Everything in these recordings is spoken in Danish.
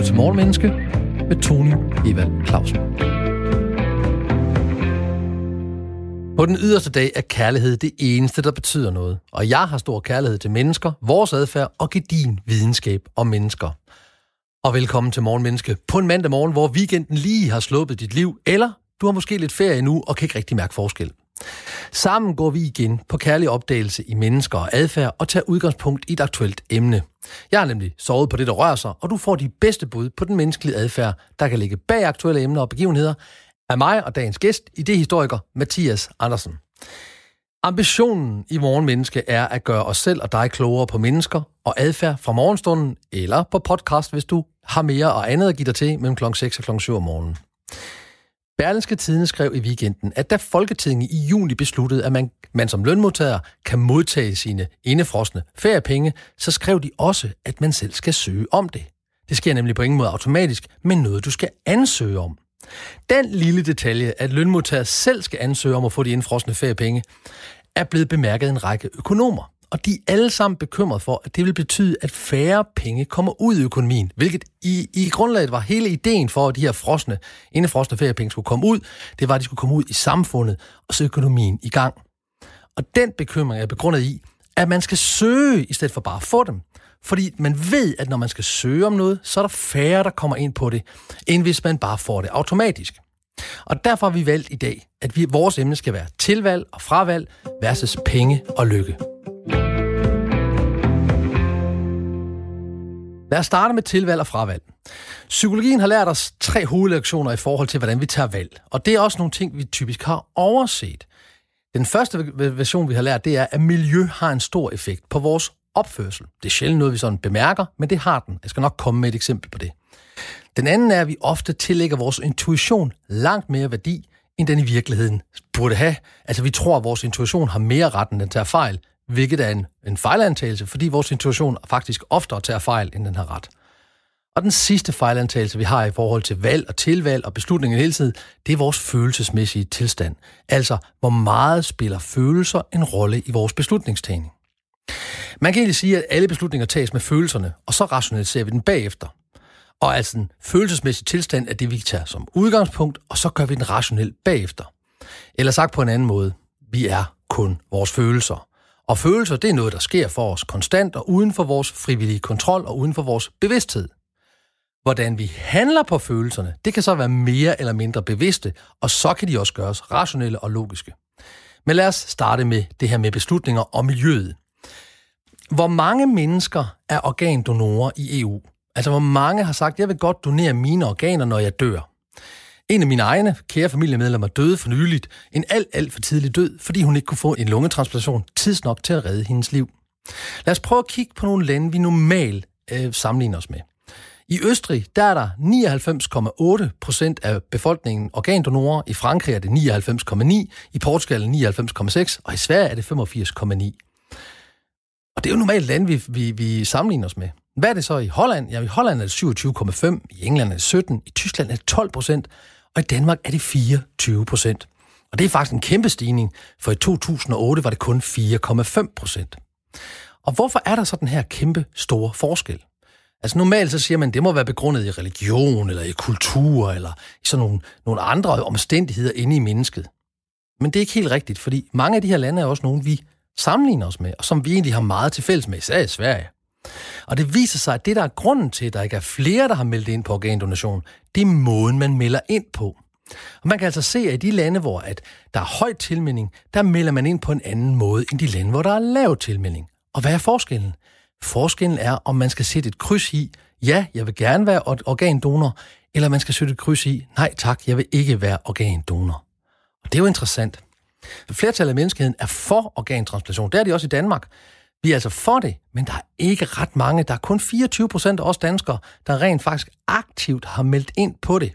lytter til Morgenmenneske med Tony Evald Clausen. På den yderste dag er kærlighed det eneste, der betyder noget. Og jeg har stor kærlighed til mennesker, vores adfærd og din videnskab om mennesker. Og velkommen til Morgenmenneske på en mandag morgen, hvor weekenden lige har sluppet dit liv, eller du har måske lidt ferie nu og kan ikke rigtig mærke forskel. Sammen går vi igen på kærlig opdagelse i mennesker og adfærd og tager udgangspunkt i et aktuelt emne. Jeg har nemlig sovet på det, der rører sig, og du får de bedste bud på den menneskelige adfærd, der kan ligge bag aktuelle emner og begivenheder, af mig og dagens gæst, idehistoriker Mathias Andersen. Ambitionen i Morgenmenneske er at gøre os selv og dig klogere på mennesker og adfærd fra morgenstunden, eller på podcast, hvis du har mere og andet at give dig til mellem kl. 6 og kl. 7 om morgenen. Berlinske Tiden skrev i weekenden, at da Folketinget i juni besluttede, at man, man som lønmodtager kan modtage sine indefrosne feriepenge, så skrev de også, at man selv skal søge om det. Det sker nemlig på ingen måde automatisk, men noget, du skal ansøge om. Den lille detalje, at lønmodtager selv skal ansøge om at få de indfrosne feriepenge, er blevet bemærket af en række økonomer. Og de er alle sammen bekymret for, at det vil betyde, at færre penge kommer ud i økonomien, hvilket i, i grundlaget var hele ideen for, at de her frosne, indefrosne feriepenge skulle komme ud, det var, at de skulle komme ud i samfundet og så økonomien i gang. Og den bekymring er begrundet i, at man skal søge, i stedet for bare at få dem. Fordi man ved, at når man skal søge om noget, så er der færre, der kommer ind på det, end hvis man bare får det automatisk. Og derfor har vi valgt i dag, at vi, vores emne skal være tilvalg og fravalg versus penge og lykke. Lad os starte med tilvalg og fravalg. Psykologien har lært os tre hovedlektioner i forhold til, hvordan vi tager valg. Og det er også nogle ting, vi typisk har overset. Den første version, vi har lært, det er, at miljø har en stor effekt på vores opførsel. Det er sjældent noget, vi sådan bemærker, men det har den. Jeg skal nok komme med et eksempel på det. Den anden er, at vi ofte tillægger vores intuition langt mere værdi, end den i virkeligheden burde have. Altså, vi tror, at vores intuition har mere ret, end den tager fejl, hvilket er en, en fejlantagelse, fordi vores intuition faktisk oftere tager fejl, end den har ret. Og den sidste fejlantagelse, vi har i forhold til valg og tilvalg og beslutninger hele tiden, det er vores følelsesmæssige tilstand. Altså, hvor meget spiller følelser en rolle i vores beslutningstagning. Man kan egentlig sige, at alle beslutninger tages med følelserne, og så rationaliserer vi den bagefter. Og altså en følelsesmæssig tilstand er det, vi tager som udgangspunkt, og så gør vi den rationelt bagefter. Eller sagt på en anden måde, vi er kun vores følelser. Og følelser, det er noget, der sker for os konstant og uden for vores frivillige kontrol og uden for vores bevidsthed. Hvordan vi handler på følelserne, det kan så være mere eller mindre bevidste, og så kan de også gøres rationelle og logiske. Men lad os starte med det her med beslutninger og miljøet. Hvor mange mennesker er organdonorer i EU? Altså, hvor mange har sagt, jeg vil godt donere mine organer, når jeg dør? En af mine egne kære familiemedlemmer døde for nyligt. En alt, alt for tidlig død, fordi hun ikke kunne få en lungetransplantation tidsnok til at redde hendes liv. Lad os prøve at kigge på nogle lande, vi normalt øh, sammenligner os med. I Østrig, der er der 99,8 procent af befolkningen organdonorer. I Frankrig er det 99,9. I Portugal 99,6. Og i Sverige er det 85,9. Og det er jo normalt land, vi, vi, vi sammenligner os med. Hvad er det så i Holland? Ja, i Holland er det 27,5, i England er det 17, i Tyskland er det 12 procent, og i Danmark er det 24 procent. Og det er faktisk en kæmpe stigning, for i 2008 var det kun 4,5 procent. Og hvorfor er der så den her kæmpe store forskel? Altså normalt så siger man, at det må være begrundet i religion, eller i kultur, eller i sådan nogle, nogle andre omstændigheder inde i mennesket. Men det er ikke helt rigtigt, fordi mange af de her lande er også nogle, vi sammenligner os med, og som vi egentlig har meget til fælles med, især i Sverige. Og det viser sig, at det, der er grunden til, at der ikke er flere, der har meldt ind på organdonation, det er måden, man melder ind på. Og man kan altså se, at i de lande, hvor at der er høj tilmelding, der melder man ind på en anden måde end de lande, hvor der er lav tilmelding. Og hvad er forskellen? Forskellen er, om man skal sætte et kryds i, ja, jeg vil gerne være organdonor, eller man skal sætte et kryds i, nej tak, jeg vil ikke være organdonor. Og det er jo interessant. Flertallet af menneskeheden er for organtransplantation. Det er de også i Danmark. Vi er altså for det, men der er ikke ret mange. Der er kun 24 procent af os danskere, der rent faktisk aktivt har meldt ind på det.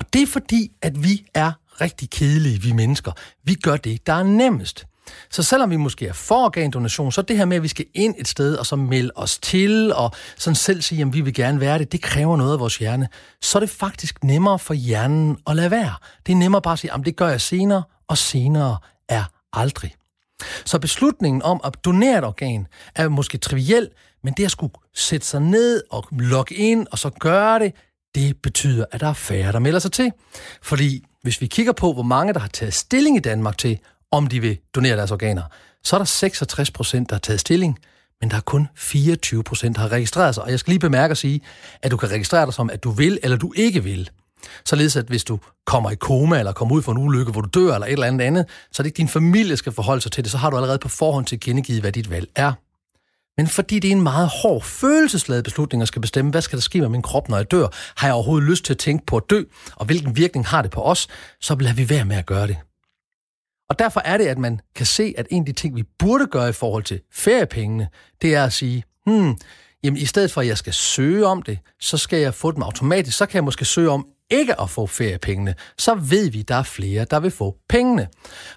Og det er fordi, at vi er rigtig kedelige, vi mennesker. Vi gør det, der er nemmest. Så selvom vi måske er for organdonation, så det her med, at vi skal ind et sted og så melde os til, og sådan selv sige, at vi vil gerne være det, det kræver noget af vores hjerne. Så er det faktisk nemmere for hjernen at lade være. Det er nemmere bare at sige, at det gør jeg senere, og senere er aldrig. Så beslutningen om at donere et organ er måske triviel, men det at skulle sætte sig ned og logge ind og så gøre det, det betyder, at der er færre, der melder sig til. Fordi hvis vi kigger på, hvor mange der har taget stilling i Danmark til, om de vil donere deres organer, så er der 66 procent, der har taget stilling, men der er kun 24 procent, der har registreret sig. Og jeg skal lige bemærke at sige, at du kan registrere dig som, at du vil eller du ikke vil. Således at hvis du kommer i koma eller kommer ud for en ulykke, hvor du dør eller et eller andet andet, så er det ikke din familie skal forholde sig til det, så har du allerede på forhånd til hvad dit valg er. Men fordi det er en meget hård følelsesladet beslutning at skal bestemme, hvad skal der ske med min krop, når jeg dør? Har jeg overhovedet lyst til at tænke på at dø? Og hvilken virkning har det på os? Så lader vi være med at gøre det. Og derfor er det, at man kan se, at en af de ting, vi burde gøre i forhold til feriepengene, det er at sige, hmm, jamen i stedet for, at jeg skal søge om det, så skal jeg få dem automatisk. Så kan jeg måske søge om ikke at få feriepengene, så ved vi, at der er flere, der vil få pengene.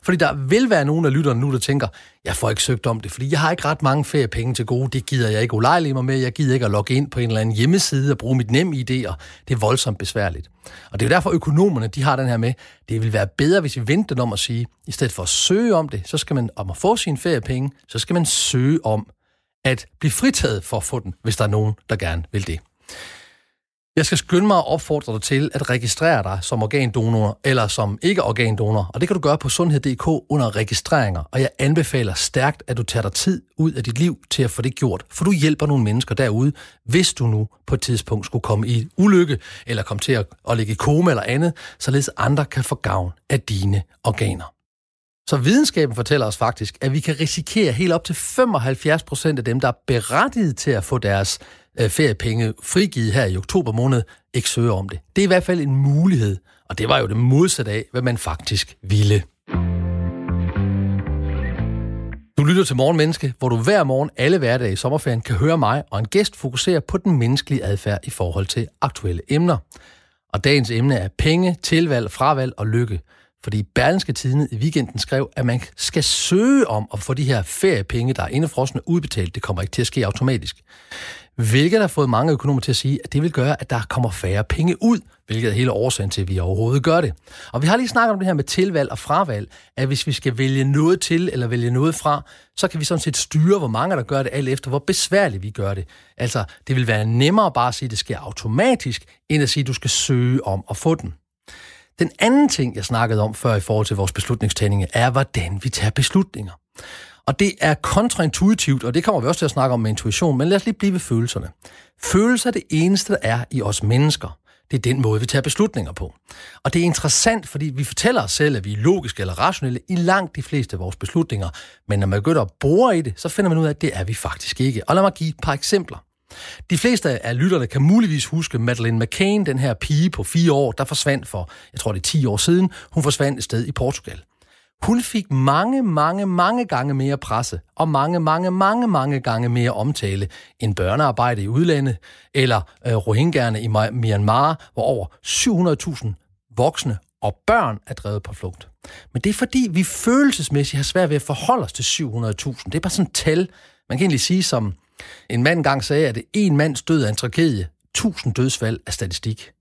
Fordi der vil være nogen af lytterne nu, der tænker, jeg får ikke søgt om det, fordi jeg har ikke ret mange feriepenge til gode, det gider jeg ikke ulejlige mig med, jeg gider ikke at logge ind på en eller anden hjemmeside og bruge mit nem idé, og det er voldsomt besværligt. Og det er derfor økonomerne, de har den her med, det vil være bedre, hvis vi venter den om at sige, i stedet for at søge om det, så skal man om at få sine feriepenge, så skal man søge om at blive fritaget for at få den, hvis der er nogen, der gerne vil det. Jeg skal skynde mig at opfordre dig til at registrere dig som organdonor eller som ikke-organdonor, og det kan du gøre på sundhed.dk under registreringer, og jeg anbefaler stærkt, at du tager dig tid ud af dit liv til at få det gjort, for du hjælper nogle mennesker derude, hvis du nu på et tidspunkt skulle komme i ulykke, eller komme til at, at ligge i koma eller andet, således andre kan få gavn af dine organer. Så videnskaben fortæller os faktisk, at vi kan risikere helt op til 75 procent af dem, der er berettiget til at få deres øh, feriepenge frigivet her i oktober måned, ikke søger om det. Det er i hvert fald en mulighed, og det var jo det modsatte af, hvad man faktisk ville. Du lytter til Morgenmenneske, hvor du hver morgen alle hverdage i sommerferien kan høre mig og en gæst fokusere på den menneskelige adfærd i forhold til aktuelle emner. Og dagens emne er penge, tilvalg, fravalg og lykke. Fordi Berlinske Tidene i weekenden skrev, at man skal søge om at få de her feriepenge, der er indefrosne, udbetalt. Det kommer ikke til at ske automatisk. Hvilket har fået mange økonomer til at sige, at det vil gøre, at der kommer færre penge ud, hvilket er hele årsagen til, at vi overhovedet gør det. Og vi har lige snakket om det her med tilvalg og fravalg, at hvis vi skal vælge noget til eller vælge noget fra, så kan vi sådan set styre, hvor mange der gør det, alt efter hvor besværligt vi gør det. Altså, det vil være nemmere bare at sige, at det sker automatisk, end at sige, at du skal søge om at få den. Den anden ting, jeg snakkede om før i forhold til vores beslutningstagning, er, hvordan vi tager beslutninger. Og det er kontraintuitivt, og det kommer vi også til at snakke om med intuition, men lad os lige blive ved følelserne. Følelser er det eneste, der er i os mennesker. Det er den måde, vi tager beslutninger på. Og det er interessant, fordi vi fortæller os selv, at vi er logiske eller rationelle i langt de fleste af vores beslutninger. Men når man begynder at bore i det, så finder man ud af, at det er vi faktisk ikke. Og lad mig give et par eksempler. De fleste af lytterne kan muligvis huske Madeleine McCain, den her pige på fire år, der forsvandt for, jeg tror det er 10 år siden. Hun forsvandt et sted i Portugal. Hun fik mange, mange, mange gange mere presse og mange, mange, mange, mange gange mere omtale end børnearbejde i udlandet eller øh, rohingyerne i Myanmar, hvor over 700.000 voksne og børn er drevet på flugt. Men det er fordi, vi følelsesmæssigt har svært ved at forholde os til 700.000. Det er bare sådan et tal. Man kan egentlig sige, som en mand engang sagde, at en mands død er en tragedie. 1000 dødsfald er statistik.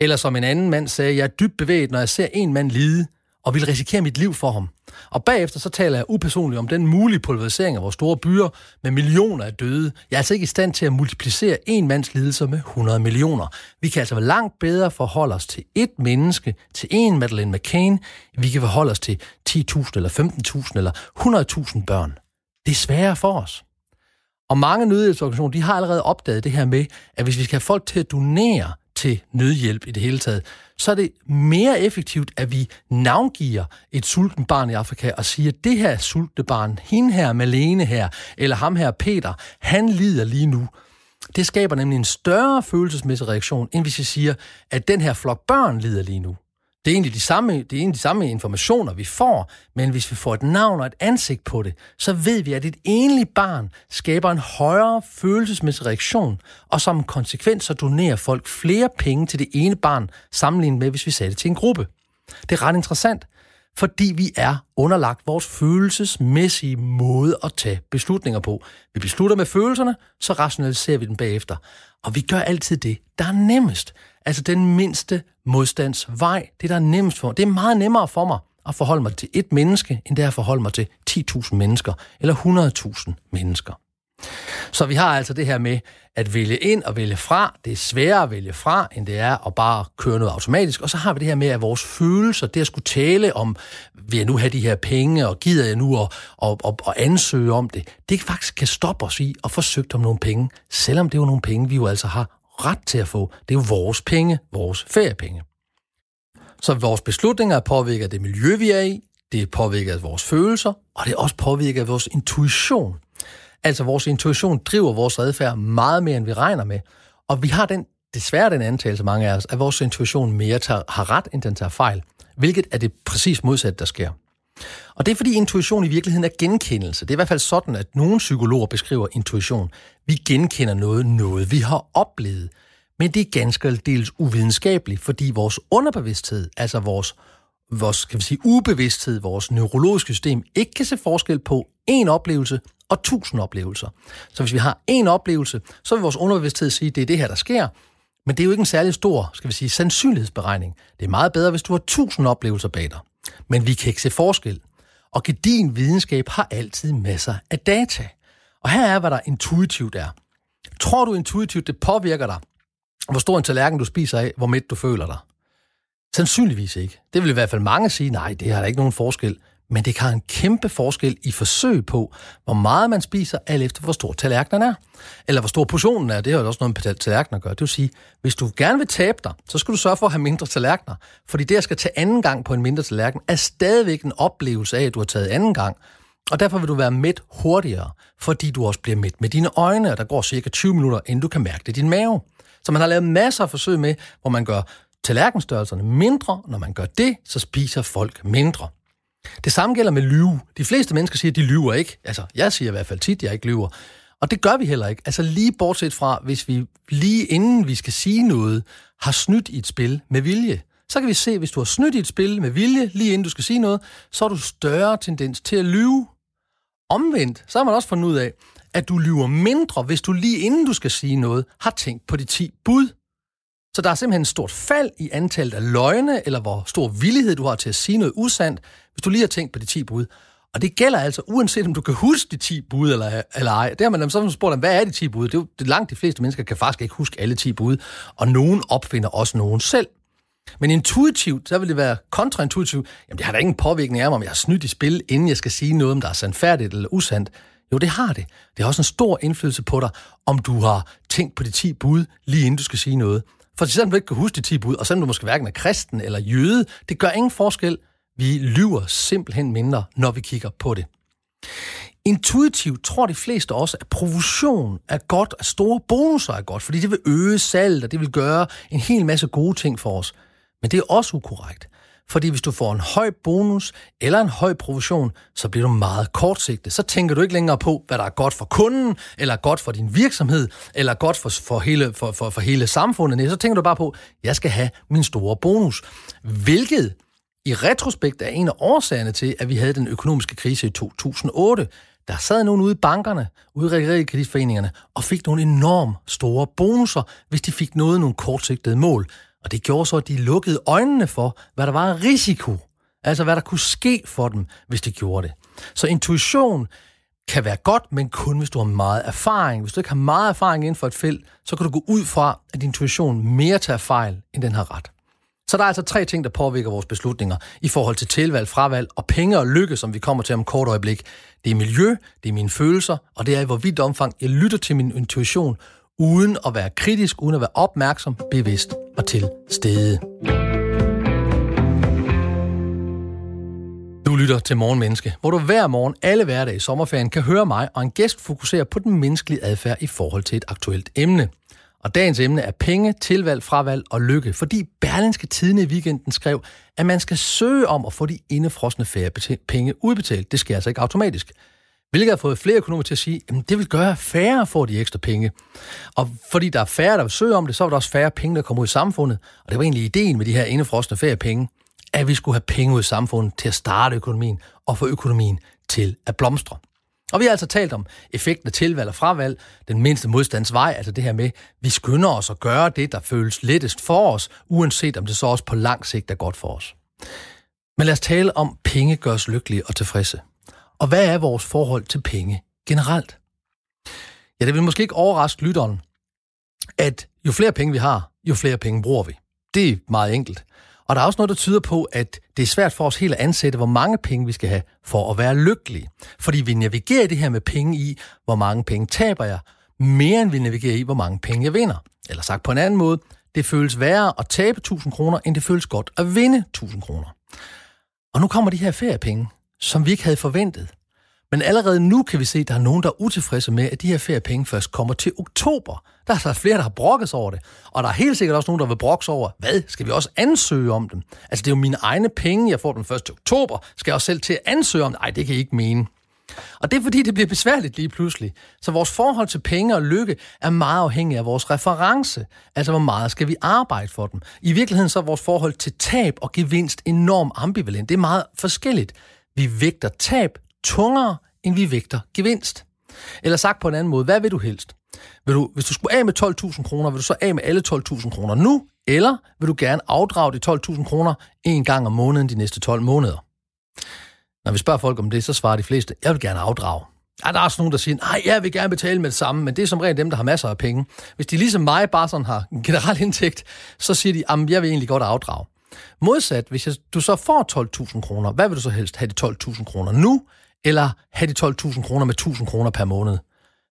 Eller som en anden mand sagde, jeg er dybt bevæget, når jeg ser en mand lide, og vil risikere mit liv for ham. Og bagefter så taler jeg upersonligt om den mulige pulverisering af vores store byer med millioner af døde. Jeg er altså ikke i stand til at multiplicere en mands lidelser med 100 millioner. Vi kan altså langt bedre forholde os til et menneske, til en Madeleine McCain. Vi kan forholde os til 10.000 eller 15.000 eller 100.000 børn. Det er sværere for os. Og mange nødhjælpsorganisationer, de har allerede opdaget det her med, at hvis vi skal have folk til at donere til nødhjælp i det hele taget, så er det mere effektivt, at vi navngiver et sulten barn i Afrika og siger, at det her sultne barn, hende her, Malene her, eller ham her, Peter, han lider lige nu. Det skaber nemlig en større følelsesmæssig reaktion, end hvis vi siger, at den her flok børn lider lige nu. Det er egentlig de samme, det er egentlig de samme informationer, vi får, men hvis vi får et navn og et ansigt på det, så ved vi, at et enligt barn skaber en højere følelsesmæssig reaktion, og som konsekvens så donerer folk flere penge til det ene barn, sammenlignet med, hvis vi satte det til en gruppe. Det er ret interessant, fordi vi er underlagt vores følelsesmæssige måde at tage beslutninger på. Vi beslutter med følelserne, så rationaliserer vi dem bagefter. Og vi gør altid det, der er nemmest. Altså den mindste modstandsvej. Det, der er nemmest for mig. Det er meget nemmere for mig at forholde mig til et menneske, end det er at forholde mig til 10.000 mennesker eller 100.000 mennesker. Så vi har altså det her med at vælge ind og vælge fra. Det er sværere at vælge fra, end det er at bare køre noget automatisk. Og så har vi det her med, at vores følelser, det at skulle tale om, vil jeg nu have de her penge, og gider jeg nu at, at, at, at ansøge om det, det faktisk kan stoppe os i at forsøge om nogle penge, selvom det er jo nogle penge, vi jo altså har ret til at få. Det er jo vores penge, vores feriepenge. Så vores beslutninger påvirker det miljø, vi er i, det påvirker vores følelser, og det også påvirker vores intuition. Altså vores intuition driver vores adfærd meget mere, end vi regner med. Og vi har den, desværre den antagelse, mange af os, at vores intuition mere tager, har ret, end den tager fejl. Hvilket er det præcis modsatte, der sker. Og det er fordi intuition i virkeligheden er genkendelse. Det er i hvert fald sådan, at nogle psykologer beskriver intuition. Vi genkender noget, noget vi har oplevet. Men det er ganske dels uvidenskabeligt, fordi vores underbevidsthed, altså vores, vores skal vi sige, ubevidsthed, vores neurologiske system, ikke kan se forskel på en oplevelse og tusind oplevelser. Så hvis vi har en oplevelse, så vil vores underbevidsthed sige, at det er det her, der sker. Men det er jo ikke en særlig stor, skal vi sige, sandsynlighedsberegning. Det er meget bedre, hvis du har tusind oplevelser bag dig. Men vi kan ikke se forskel. Og din videnskab har altid masser af data. Og her er, hvad der intuitivt er. Tror du intuitivt, det påvirker dig, hvor stor en tallerken du spiser af, hvor midt du føler dig? Sandsynligvis ikke. Det vil i hvert fald mange sige, nej, det har der ikke nogen forskel men det kan en kæmpe forskel i forsøg på, hvor meget man spiser, alt efter hvor stor tallerkenen er. Eller hvor stor portionen er, det har jo også noget med tallerkener at gøre. Det vil sige, hvis du gerne vil tabe dig, så skal du sørge for at have mindre tallerkener. Fordi det, at skal tage anden gang på en mindre tallerken, er stadigvæk en oplevelse af, at du har taget anden gang. Og derfor vil du være mæt hurtigere, fordi du også bliver mæt med dine øjne, og der går cirka 20 minutter, inden du kan mærke det i din mave. Så man har lavet masser af forsøg med, hvor man gør tallerkenstørrelserne mindre. Når man gør det, så spiser folk mindre. Det samme gælder med lyve. De fleste mennesker siger, at de lyver ikke. Altså, jeg siger i hvert fald tit, at jeg ikke lyver. Og det gør vi heller ikke. Altså lige bortset fra, hvis vi lige inden vi skal sige noget, har snydt i et spil med vilje. Så kan vi se, at hvis du har snydt i et spil med vilje, lige inden du skal sige noget, så har du større tendens til at lyve. Omvendt, så har man også fundet ud af, at du lyver mindre, hvis du lige inden du skal sige noget, har tænkt på de 10 bud. Så der er simpelthen et stort fald i antallet af løgne, eller hvor stor villighed du har til at sige noget usandt, hvis du lige har tænkt på de 10 bud. Og det gælder altså uanset om du kan huske de 10 bud eller, eller ej. Det har man så spurgt dem, hvad er de 10 bud? Det er jo det langt de fleste mennesker kan faktisk ikke huske alle 10 bud, og nogen opfinder også nogen selv. Men intuitivt, så vil det være kontraintuitivt. Jamen, det har da ingen påvirkning af mig, om jeg har snydt i spil, inden jeg skal sige noget, om der er sandfærdigt eller usandt. Jo, det har det. Det har også en stor indflydelse på dig, om du har tænkt på de 10 bud, lige inden du skal sige noget. For selvom du ikke kan huske de 10 bud, og selvom du måske hverken er kristen eller jøde, det gør ingen forskel. Vi lyver simpelthen mindre, når vi kigger på det. Intuitivt tror de fleste også, at provision er godt, at store bonusser er godt, fordi det vil øge salget, og det vil gøre en hel masse gode ting for os. Men det er også ukorrekt. Fordi hvis du får en høj bonus eller en høj provision, så bliver du meget kortsigtet. Så tænker du ikke længere på, hvad der er godt for kunden, eller godt for din virksomhed, eller godt for, for, hele, for, for, for hele samfundet. Nej, så tænker du bare på, jeg skal have min store bonus. Hvilket i retrospekt er en af årsagerne til, at vi havde den økonomiske krise i 2008. Der sad nogen ude i bankerne, ude i kreditforeningerne, og fik nogle enormt store bonusser, hvis de fik noget nogle kortsigtede mål. Og det gjorde så, at de lukkede øjnene for, hvad der var risiko. Altså, hvad der kunne ske for dem, hvis de gjorde det. Så intuition kan være godt, men kun hvis du har meget erfaring. Hvis du ikke har meget erfaring inden for et felt, så kan du gå ud fra, at intuition mere tager fejl, end den har ret. Så der er altså tre ting, der påvirker vores beslutninger i forhold til tilvalg, fravalg og penge og lykke, som vi kommer til om kort øjeblik. Det er miljø, det er mine følelser, og det er i hvor vidt omfang jeg lytter til min intuition, uden at være kritisk, uden at være opmærksom, bevidst og til stede. Du lytter til Morgenmenneske, hvor du hver morgen alle hverdage i sommerferien kan høre mig og en gæst fokusere på den menneskelige adfærd i forhold til et aktuelt emne. Og dagens emne er penge, tilvalg, fravalg og lykke, fordi Berlinske Tidene i weekenden skrev, at man skal søge om at få de indefrosne penge udbetalt. Det sker altså ikke automatisk. Hvilket har fået flere økonomer til at sige, at det vil gøre, at færre får de ekstra penge. Og fordi der er færre, der vil søge om det, så er der også færre penge, der kommer ud i samfundet. Og det var egentlig ideen med de her indefrostende feriepenge, at vi skulle have penge ud i samfundet til at starte økonomien og få økonomien til at blomstre. Og vi har altså talt om effekten af tilvalg og fravalg, den mindste modstandsvej, altså det her med, vi skynder os at gøre det, der føles lettest for os, uanset om det så også på lang sigt er godt for os. Men lad os tale om, penge gør os lykkelige og tilfredse. Og hvad er vores forhold til penge generelt? Ja, det vil måske ikke overraske lytteren, at jo flere penge vi har, jo flere penge bruger vi. Det er meget enkelt. Og der er også noget, der tyder på, at det er svært for os helt at ansætte, hvor mange penge vi skal have for at være lykkelige. Fordi vi navigerer det her med penge i, hvor mange penge taber jeg, mere end vi navigerer i, hvor mange penge jeg vinder. Eller sagt på en anden måde, det føles værre at tabe 1000 kroner, end det føles godt at vinde 1000 kroner. Og nu kommer de her feriepenge, som vi ikke havde forventet. Men allerede nu kan vi se, at der er nogen, der er utilfredse med, at de her feriepenge først kommer til oktober. Der er der flere, der har brokket over det. Og der er helt sikkert også nogen, der vil brokke over, hvad, skal vi også ansøge om dem? Altså, det er jo mine egne penge, jeg får den 1. oktober. Skal jeg også selv til at ansøge om det? Nej, det kan I ikke mene. Og det er fordi, det bliver besværligt lige pludselig. Så vores forhold til penge og lykke er meget afhængig af vores reference. Altså, hvor meget skal vi arbejde for dem? I virkeligheden så er vores forhold til tab og gevinst enormt ambivalent. Det er meget forskelligt. Vi vægter tab tungere, end vi vægter gevinst. Eller sagt på en anden måde, hvad vil du helst? Vil du, hvis du skulle af med 12.000 kroner, vil du så af med alle 12.000 kroner nu, eller vil du gerne afdrage de 12.000 kroner en gang om måneden de næste 12 måneder? Når vi spørger folk om det, så svarer de fleste, jeg vil gerne afdrage. Ja, der er også nogen, der siger, nej, jeg vil gerne betale med det samme, men det er som regel dem, der har masser af penge. Hvis de ligesom mig bare sådan har en generel indtægt, så siger de, at jeg vil egentlig godt afdrage. Modsat, hvis jeg, du så får 12.000 kroner, hvad vil du så helst have de 12.000 kroner nu, eller have de 12.000 kroner med 1.000 kroner per måned?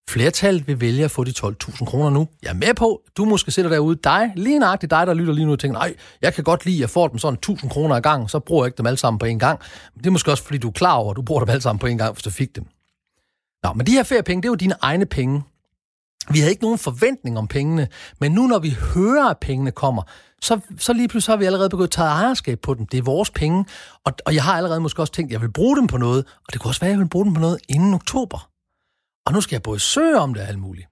Flertallet vil vælge at få de 12.000 kroner nu. Jeg er med på, du måske sidder derude, dig, lige nøjagtigt dig, der lytter lige nu og tænker, nej, jeg kan godt lide, at jeg får dem sådan 1.000 kroner ad gang, så bruger jeg ikke dem alle sammen på en gang. Men det er måske også, fordi du er klar over, at du bruger dem alle sammen på en gang, hvis du fik dem. Nå, men de her feriepenge, det er jo dine egne penge. Vi havde ikke nogen forventning om pengene, men nu når vi hører, at pengene kommer, så, så lige pludselig har vi allerede begyndt at tage ejerskab på dem. Det er vores penge, og, og jeg har allerede måske også tænkt, at jeg vil bruge dem på noget, og det kunne også være, at jeg vil bruge dem på noget inden oktober. Og nu skal jeg både søge om det og alt muligt.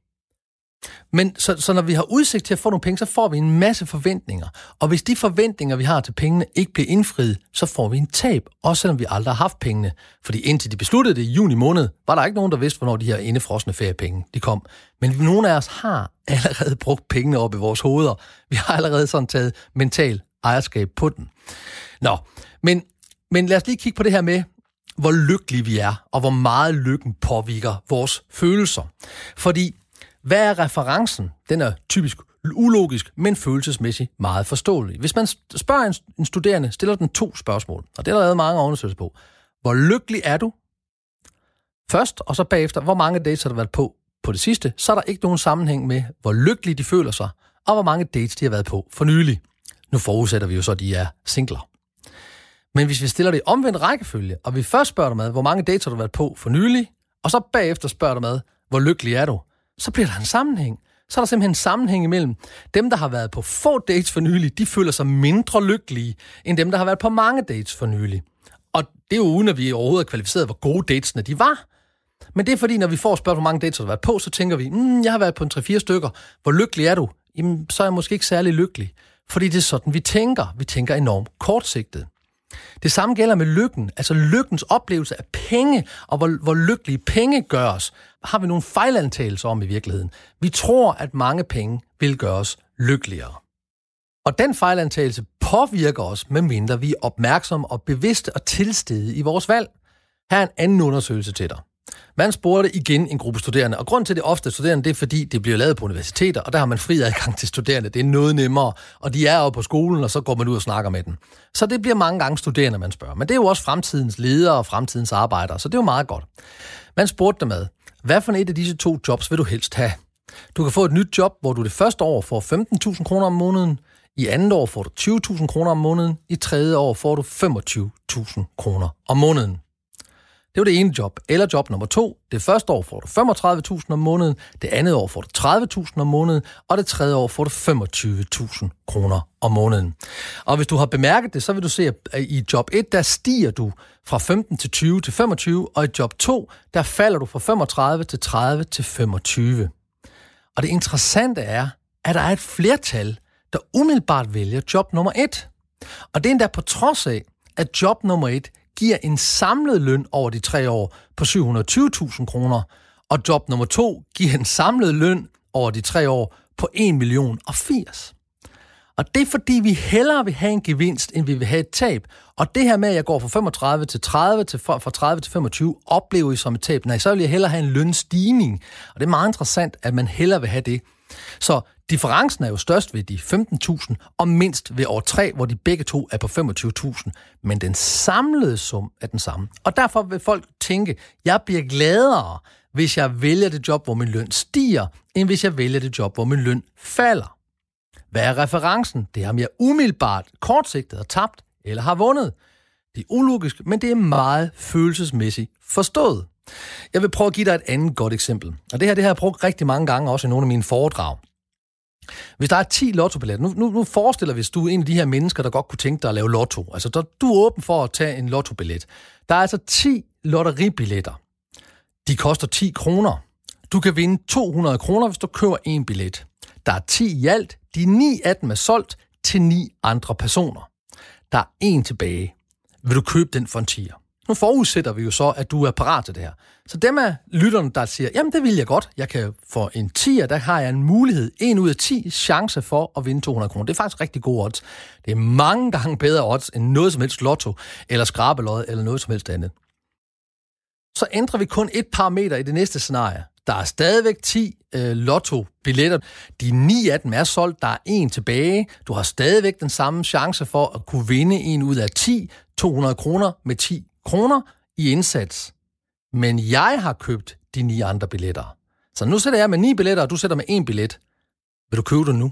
Men så, så når vi har udsigt til at få nogle penge, så får vi en masse forventninger. Og hvis de forventninger, vi har til pengene, ikke bliver indfriet, så får vi en tab, også selvom vi aldrig har haft pengene. Fordi indtil de besluttede det i juni måned, var der ikke nogen, der vidste, hvornår de her indefrosne feriepenge de kom. Men nogle af os har allerede brugt pengene op i vores hoveder. Vi har allerede sådan taget mental ejerskab på den. Nå, men, men lad os lige kigge på det her med, hvor lykkelige vi er, og hvor meget lykken påvirker vores følelser. Fordi, hvad er referencen? Den er typisk ulogisk, men følelsesmæssigt meget forståelig. Hvis man spørger en studerende, stiller den to spørgsmål, og det er der lavet mange undersøgelser på. Hvor lykkelig er du? Først, og så bagefter, hvor mange dates har du været på på det sidste, så er der ikke nogen sammenhæng med, hvor lykkelige de føler sig, og hvor mange dates de har været på for nylig. Nu forudsætter vi jo så, at de er singler. Men hvis vi stiller det i omvendt rækkefølge, og vi først spørger dig med, hvor mange dates har du været på for nylig, og så bagefter spørger dig med, hvor lykkelig er du, så bliver der en sammenhæng. Så er der simpelthen en sammenhæng imellem dem, der har været på få dates for nylig, de føler sig mindre lykkelige, end dem, der har været på mange dates for nylig. Og det er jo uden, at vi overhovedet er kvalificeret, hvor gode datesene de var. Men det er fordi, når vi får spørgsmål, hvor mange dates har du været på, så tænker vi, mm, jeg har været på en 3-4 stykker. Hvor lykkelig er du? Jamen, så er jeg måske ikke særlig lykkelig. Fordi det er sådan, vi tænker. Vi tænker enormt kortsigtet. Det samme gælder med lykken, altså lykkens oplevelse af penge, og hvor, hvor lykkelige penge gør os, har vi nogle fejlantagelser om i virkeligheden. Vi tror, at mange penge vil gøre os lykkeligere. Og den fejlantagelse påvirker os, medmindre vi er opmærksomme og bevidste og tilstede i vores valg. Her er en anden undersøgelse til dig. Man spurgte igen en gruppe studerende, og grund til det ofte studerende, det er fordi, det bliver lavet på universiteter, og der har man fri adgang til studerende. Det er noget nemmere, og de er jo på skolen, og så går man ud og snakker med dem. Så det bliver mange gange studerende, man spørger. Men det er jo også fremtidens ledere og fremtidens arbejdere, så det er jo meget godt. Man spurgte dem ad, hvad for et af disse to jobs vil du helst have? Du kan få et nyt job, hvor du det første år får 15.000 kroner om måneden, i andet år får du 20.000 kroner om måneden, i tredje år får du 25.000 kroner om måneden. Det var det ene job. Eller job nummer to. Det første år får du 35.000 om måneden, det andet år får du 30.000 om måneden, og det tredje år får du 25.000 kroner om måneden. Og hvis du har bemærket det, så vil du se, at i job 1, der stiger du fra 15 til 20 til 25, og i job 2, der falder du fra 35 til 30 til 25. Og det interessante er, at der er et flertal, der umiddelbart vælger job nummer 1. Og det er endda på trods af, at job nummer 1 giver en samlet løn over de tre år på 720.000 kroner, og job nummer to giver en samlet løn over de tre år på 1 million og 80. Og det er fordi, vi hellere vil have en gevinst, end vi vil have et tab. Og det her med, at jeg går fra 35 til 30, til, fra 30 til 25, oplever I som et tab. Nej, så vil jeg hellere have en lønstigning. Og det er meget interessant, at man hellere vil have det. Så differencen er jo størst ved de 15.000, og mindst ved år 3, hvor de begge to er på 25.000. Men den samlede sum er den samme. Og derfor vil folk tænke, jeg bliver gladere, hvis jeg vælger det job, hvor min løn stiger, end hvis jeg vælger det job, hvor min løn falder. Hvad er referencen? Det er, om jeg umiddelbart, kortsigtet har tabt eller har vundet. Det er ulogisk, men det er meget følelsesmæssigt forstået. Jeg vil prøve at give dig et andet godt eksempel. Og det her det har jeg brugt rigtig mange gange, også i nogle af mine foredrag. Hvis der er 10 lottobilletter, nu, nu, nu forestiller vi, hvis du er en af de her mennesker, der godt kunne tænke dig at lave lotto. Altså, der, du er åben for at tage en lottobillet. Der er altså 10 lotteribilletter. De koster 10 kroner. Du kan vinde 200 kroner, hvis du køber en billet. Der er 10 i alt. De 9 af dem er solgt til 9 andre personer. Der er en tilbage. Vil du købe den for en tiger? Nu forudsætter vi jo så, at du er parat til det her. Så dem af lytterne, der siger, jamen det vil jeg godt, jeg kan få en 10'er, der har jeg en mulighed, en ud af 10 chance for at vinde 200 kroner. Det er faktisk rigtig gode odds. Det er mange gange bedre odds end noget som helst lotto, eller skrabelod, eller noget som helst andet. Så ændrer vi kun et par meter i det næste scenarie. Der er stadigvæk 10 øh, lotto-billetter. De 9 af dem er solgt. Der er en tilbage. Du har stadigvæk den samme chance for at kunne vinde en ud af 10, 200 kroner med 10 kroner i indsats. Men jeg har købt de ni andre billetter. Så nu sætter jeg med ni billetter, og du sætter med én billet. Vil du købe den nu?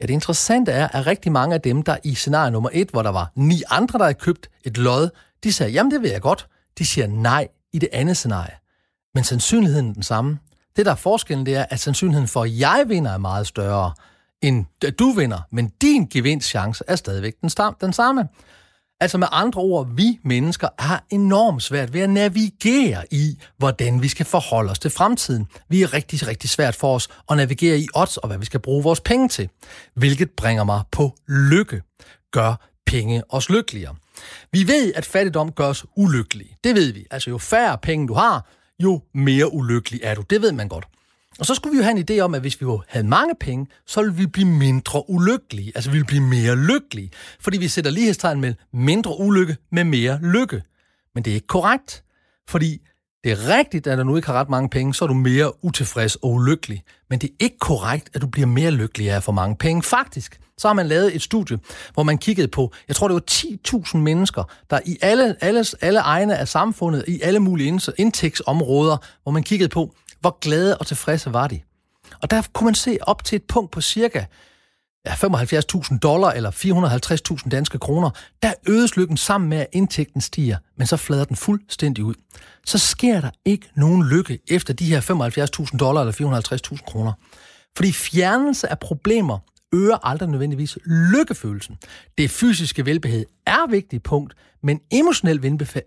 Ja, det interessante er, at rigtig mange af dem, der i scenarie nummer et, hvor der var ni andre, der havde købt et lod, de sagde, jamen det vil jeg godt. De siger nej i det andet scenarie. Men sandsynligheden er den samme. Det, der er forskellen, det er, at sandsynligheden for, at jeg vinder, er meget større, end at du vinder. Men din gevinstchance er stadigvæk den, den samme. Altså med andre ord, vi mennesker har enormt svært ved at navigere i, hvordan vi skal forholde os til fremtiden. Vi er rigtig, rigtig svært for os at navigere i odds og hvad vi skal bruge vores penge til. Hvilket bringer mig på lykke. Gør penge os lykkeligere. Vi ved, at fattigdom gør os ulykkelige. Det ved vi. Altså jo færre penge du har, jo mere ulykkelig er du. Det ved man godt. Og så skulle vi jo have en idé om, at hvis vi havde mange penge, så ville vi blive mindre ulykkelige. Altså vi ville blive mere lykkelige. Fordi vi sætter lighedstegn med mindre ulykke med mere lykke. Men det er ikke korrekt. Fordi det er rigtigt, at når du ikke har ret mange penge, så er du mere utilfreds og ulykkelig. Men det er ikke korrekt, at du bliver mere lykkelig af for mange penge. Faktisk, så har man lavet et studie, hvor man kiggede på, jeg tror det var 10.000 mennesker, der i alle, alle, alle egne af samfundet, i alle mulige indtægtsområder, hvor man kiggede på, hvor glade og tilfredse var de. Og der kunne man se op til et punkt på cirka ja, 75.000 dollar eller 450.000 danske kroner, der øges lykken sammen med, at indtægten stiger, men så flader den fuldstændig ud. Så sker der ikke nogen lykke efter de her 75.000 dollar eller 450.000 kroner. Fordi fjernelse af problemer øger aldrig nødvendigvis lykkefølelsen. Det fysiske velbehag er et vigtigt punkt, men emotionel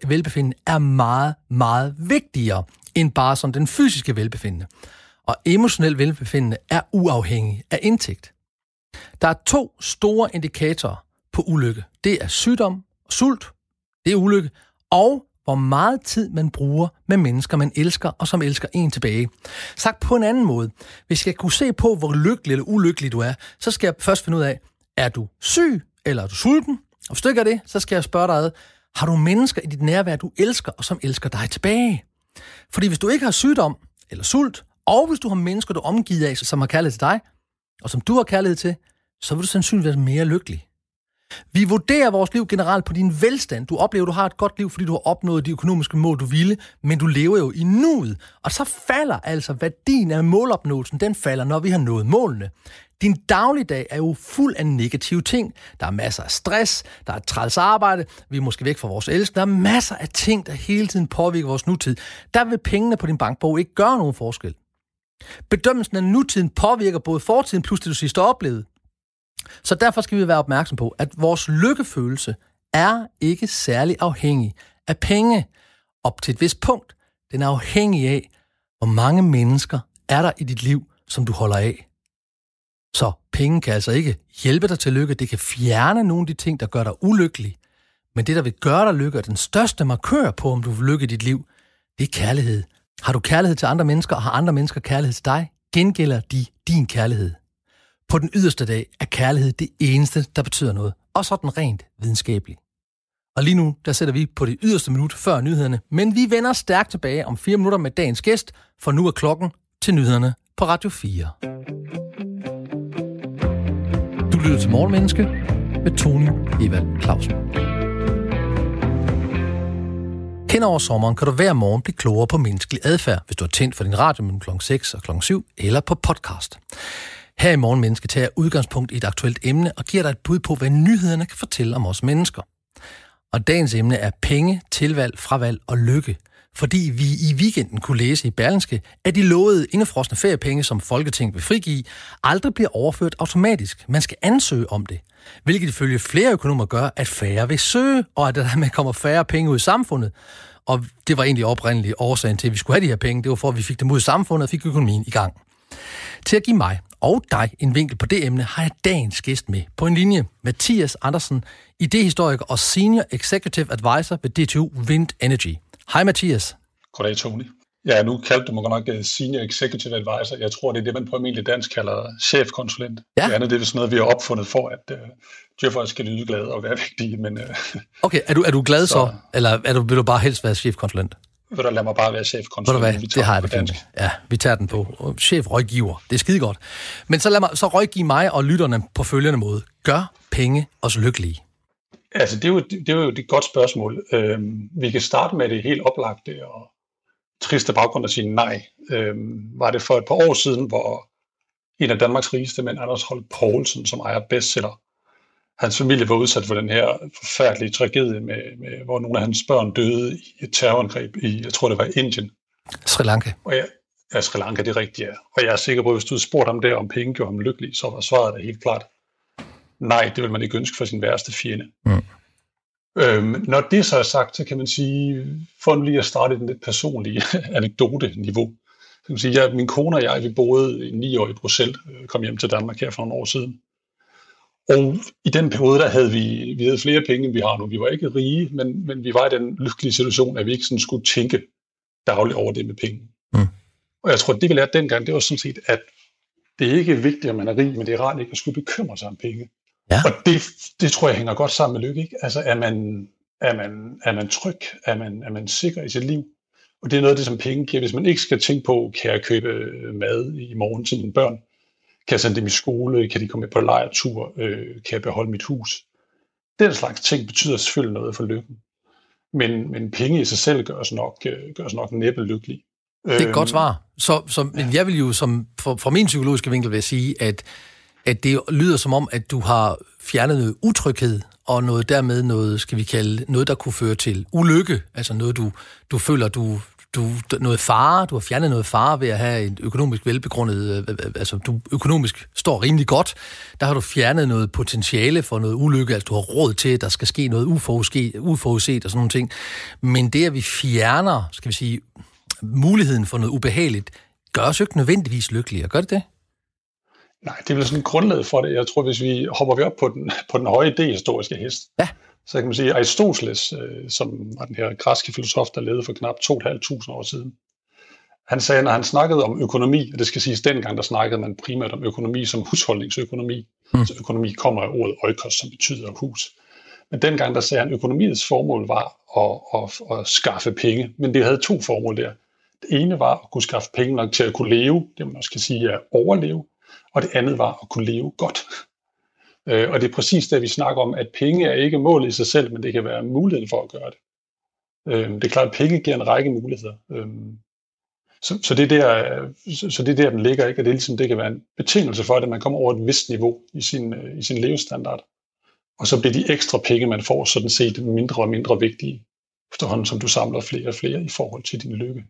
velbefindende er meget, meget vigtigere end bare sådan den fysiske velbefindende. Og emotionel velbefindende er uafhængig af indtægt. Der er to store indikatorer på ulykke. Det er sygdom og sult, det er ulykke, og hvor meget tid man bruger med mennesker, man elsker, og som elsker en tilbage. Sagt på en anden måde, hvis jeg kunne se på, hvor lykkelig eller ulykkelig du er, så skal jeg først finde ud af, er du syg, eller er du sulten? Og hvis du ikke er det, så skal jeg spørge dig, har du mennesker i dit nærvær, du elsker, og som elsker dig tilbage? Fordi hvis du ikke har sygdom eller sult, og hvis du har mennesker, du er omgivet af, som har kærlighed til dig, og som du har kærlighed til, så vil du sandsynligvis være mere lykkelig. Vi vurderer vores liv generelt på din velstand. Du oplever, at du har et godt liv, fordi du har opnået de økonomiske mål, du ville, men du lever jo i nuet. Og så falder altså værdien af målopnåelsen, den falder, når vi har nået målene. Din dagligdag er jo fuld af negative ting. Der er masser af stress, der er træls arbejde, vi er måske væk fra vores elsk. Der er masser af ting, der hele tiden påvirker vores nutid. Der vil pengene på din bankbog ikke gøre nogen forskel. Bedømmelsen af nutiden påvirker både fortiden plus det, du sidst har oplevet. Så derfor skal vi være opmærksom på, at vores lykkefølelse er ikke særlig afhængig af penge op til et vist punkt. Den er afhængig af, hvor mange mennesker er der i dit liv, som du holder af. Så penge kan altså ikke hjælpe dig til lykke. Det kan fjerne nogle af de ting, der gør dig ulykkelig. Men det, der vil gøre dig lykke, er den største markør på, om du vil lykke i dit liv, det er kærlighed. Har du kærlighed til andre mennesker, og har andre mennesker kærlighed til dig, gengælder de din kærlighed. På den yderste dag er kærlighed det eneste, der betyder noget. Og så den rent videnskabelig. Og lige nu, der sætter vi på det yderste minut før nyhederne, men vi vender stærkt tilbage om fire minutter med dagens gæst, for nu er klokken til nyhederne på Radio 4. Du lytter til Morgenmenneske med Tony Evald Clausen. Hen over sommeren kan du hver morgen blive klogere på menneskelig adfærd, hvis du har tændt for din radio mellem kl. 6 og kl. 7, eller på podcast. Her i Morgenmenneske tager jeg udgangspunkt i et aktuelt emne og giver dig et bud på, hvad nyhederne kan fortælle om os mennesker. Og dagens emne er penge, tilvalg, fravalg og lykke. Fordi vi i weekenden kunne læse i Berlingske, at de lovede indefrosne feriepenge, som Folketinget vil frigive, aldrig bliver overført automatisk. Man skal ansøge om det. Hvilket ifølge flere økonomer gør, at færre vil søge, og at der dermed kommer færre penge ud i samfundet. Og det var egentlig oprindeligt årsagen til, at vi skulle have de her penge. Det var for, at vi fik dem ud i samfundet og fik økonomien i gang. Til at give mig og dig en vinkel på det emne, har jeg dagens gæst med på en linje. Mathias Andersen, idehistoriker og Senior Executive Advisor ved DTU Wind Energy. Hej Mathias. Goddag Tony. Ja, nu kaldte du mig nok øh, Senior Executive Advisor. Jeg tror, det er det, man på almindelig dansk kalder chefkonsulent. Ja. Det andet det er sådan noget, vi har opfundet for, at djøffere skal lyde glade og være vigtige. Men, uh, okay, er du, er du glad så, så eller er du, vil du bare helst være chefkonsulent? Vil du lade mig bare være chefkonsulent? Ved du hvad, det har jeg det fint. Ja, vi tager den på. Chefrådgiver, det er skide godt. Men så lad mig så rådgive mig og lytterne på følgende måde. Gør penge os lykkelige? Altså, det er jo, det er jo et godt spørgsmål. Øhm, vi kan starte med det helt oplagte og triste baggrund at sige nej. Øhm, var det for et par år siden, hvor en af Danmarks rigeste mænd, Anders Holt Poulsen, som ejer bestseller, hans familie var udsat for den her forfærdelige tragedie, med, med, hvor nogle af hans børn døde i et terrorangreb i, jeg tror det var Indien. Sri Lanka. Og ja, ja, Sri Lanka, det er rigtigt, ja. Og jeg er sikker på, at hvis du havde spurgt ham der, om penge gjorde ham lykkelig, så var svaret da helt klart, nej, det vil man ikke ønske for sin værste fjende. Mm. Øhm, når det så er sagt, så kan man sige, for nu lige at starte den lidt personlige anekdote-niveau, så kan man sige, at min kone og jeg, vi boede ni år i Bruxelles, øh, kom hjem til Danmark her for nogle år siden. Og i den periode, der havde vi, vi havde flere penge, end vi har nu. Vi var ikke rige, men, men vi var i den lykkelige situation, at vi ikke sådan skulle tænke dagligt over det med penge. Mm. Og jeg tror, det vi lærte dengang, det var sådan set, at det er ikke vigtigt, at man er rig, men det er rart ikke at skulle bekymre sig om penge. Ja. Og det, det tror jeg hænger godt sammen med lykke. Ikke? Altså er man, er, man, er man tryg? Er man, er man sikker i sit liv? Og det er noget af det, som penge giver. Hvis man ikke skal tænke på, kan jeg købe mad i morgen til mine børn? Kan jeg sende dem i skole? Kan de komme med på lejretur? Øh, kan jeg beholde mit hus? Den slags ting betyder selvfølgelig noget for lykken. Men, men penge i sig selv gør os nok, øh, gør os nok næppe lykkelige. Det er et godt svar. Så, så, men jeg vil jo som, fra, fra min psykologiske vinkel vil sige, at at det lyder som om, at du har fjernet noget utryghed, og noget dermed noget, skal vi kalde, noget, der kunne føre til ulykke, altså noget, du, du føler, du, du, noget fare, du har fjernet noget fare ved at have en økonomisk velbegrundet, øh, øh, øh, altså du økonomisk står rimelig godt, der har du fjernet noget potentiale for noget ulykke, altså du har råd til, at der skal ske noget uforudset, uforudset og sådan nogle ting. Men det, at vi fjerner, skal vi sige, muligheden for noget ubehageligt, gør os jo ikke nødvendigvis lykkelige. Gør det det? Nej, det er vel sådan grundlaget for det. Jeg tror, hvis vi hopper vi op på den, på den høje idehistoriske hest, ja. så kan man sige, at Aristoteles, øh, som var den her græske filosof, der levede for knap 2.500 år siden, han sagde, når han snakkede om økonomi, og det skal siges, dengang der snakkede man primært om økonomi som husholdningsøkonomi. Mm. Så økonomi kommer af ordet oikos, som betyder hus. Men dengang der sagde han, at økonomiets formål var at, at, at skaffe penge, men det havde to formål der. Det ene var at kunne skaffe penge nok til at kunne leve, det man også kan sige er overleve, og det andet var at kunne leve godt. Øh, og det er præcis det, vi snakker om, at penge er ikke målet i sig selv, men det kan være muligheden for at gøre det. Øh, det er klart, at penge giver en række muligheder. Øh, så, så, det er der, så, så det er der, den ligger, ikke? og det, er ligesom, det kan være en betingelse for, at man kommer over et vist niveau i sin, øh, i sin levestandard. Og så bliver de ekstra penge, man får, sådan set mindre og mindre vigtige, efterhånden som du samler flere og flere i forhold til din lykke.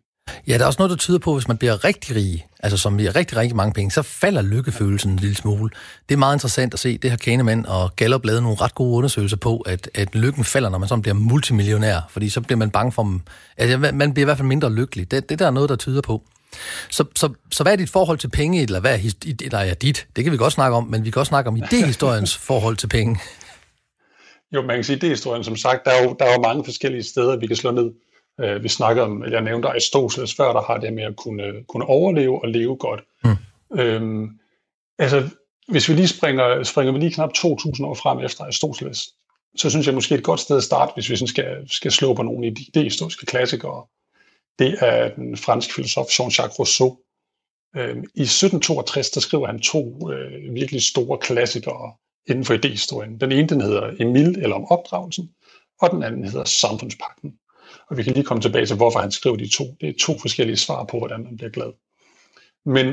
Ja, der er også noget, der tyder på, at hvis man bliver rigtig rig, altså som bliver rigtig, rigtig mange penge, så falder lykkefølelsen en lille smule. Det er meget interessant at se. Det har Kahneman og Gallup lavet nogle ret gode undersøgelser på, at, at lykken falder, når man så bliver multimillionær, fordi så bliver man bange for, altså man bliver i hvert fald mindre lykkelig. Det, det der er noget, der tyder på. Så, så, så hvad er dit forhold til penge, eller hvad er, eller er dit? Det kan vi godt snakke om, men vi kan også snakke om idehistoriens forhold til penge. Jo, man kan sige, idehistorien, som sagt, der er, jo, der er jo mange forskellige steder, vi kan slå ned. Øh, vi snakkede om, jeg nævnte Aristoteles før, der har det med at kunne, kunne overleve og leve godt. Mm. Øhm, altså, hvis vi lige springer, springer vi lige knap 2.000 år frem efter Aristoteles, så synes jeg måske et godt sted at starte, hvis vi sådan skal, skal slå på nogle af de historiske klassikere. Det er den franske filosof Jean-Jacques Rousseau. Øhm, I 1762 der skriver han to øh, virkelig store klassikere inden for idehistorien. Den ene den hedder Emil eller om opdragelsen, og den anden hedder Samfundspakten. Og vi kan lige komme tilbage til, hvorfor han skriver de to. Det er to forskellige svar på, hvordan man bliver glad. Men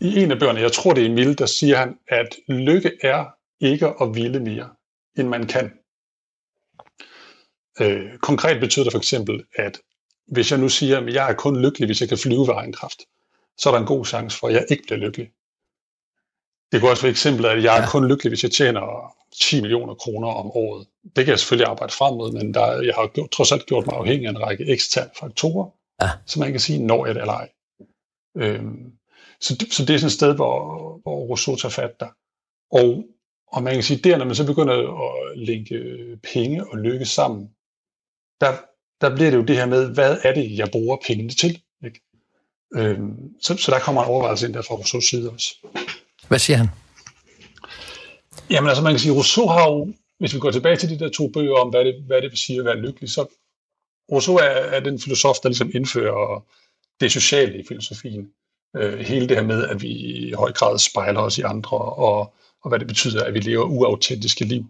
i en af bøgerne, jeg tror det er Emil, der siger han, at lykke er ikke at ville mere, end man kan. Øh, konkret betyder det for eksempel, at hvis jeg nu siger, at jeg er kun lykkelig, hvis jeg kan flyve ved egen kraft, så er der en god chance for, at jeg ikke bliver lykkelig. Det kunne også være eksempel, at jeg er ja. kun lykkelig, hvis jeg tjener 10 millioner kroner om året. Det kan jeg selvfølgelig arbejde frem mod, men der, jeg har gjort, trods alt gjort mig afhængig af en række eksterne faktorer, ja. så man kan sige, når jeg det eller ej. Øhm, så, så det er sådan et sted, hvor, hvor Rousseau tager fat der. Og, og man kan sige, der når man så begynder at lægge penge og lykke sammen, der, der bliver det jo det her med, hvad er det, jeg bruger pengene til? Ikke? Øhm, så, så der kommer en overvejelse ind der fra Rousseaus side også. Hvad siger han? Jamen altså man kan sige, Rousseau har jo, hvis vi går tilbage til de der to bøger om, hvad det, hvad det vil sige at være lykkelig, så Rousseau er, er den filosof, der ligesom indfører det sociale i filosofien. Øh, hele det her med, at vi i høj grad spejler os i andre, og, og hvad det betyder, at vi lever uautentiske liv.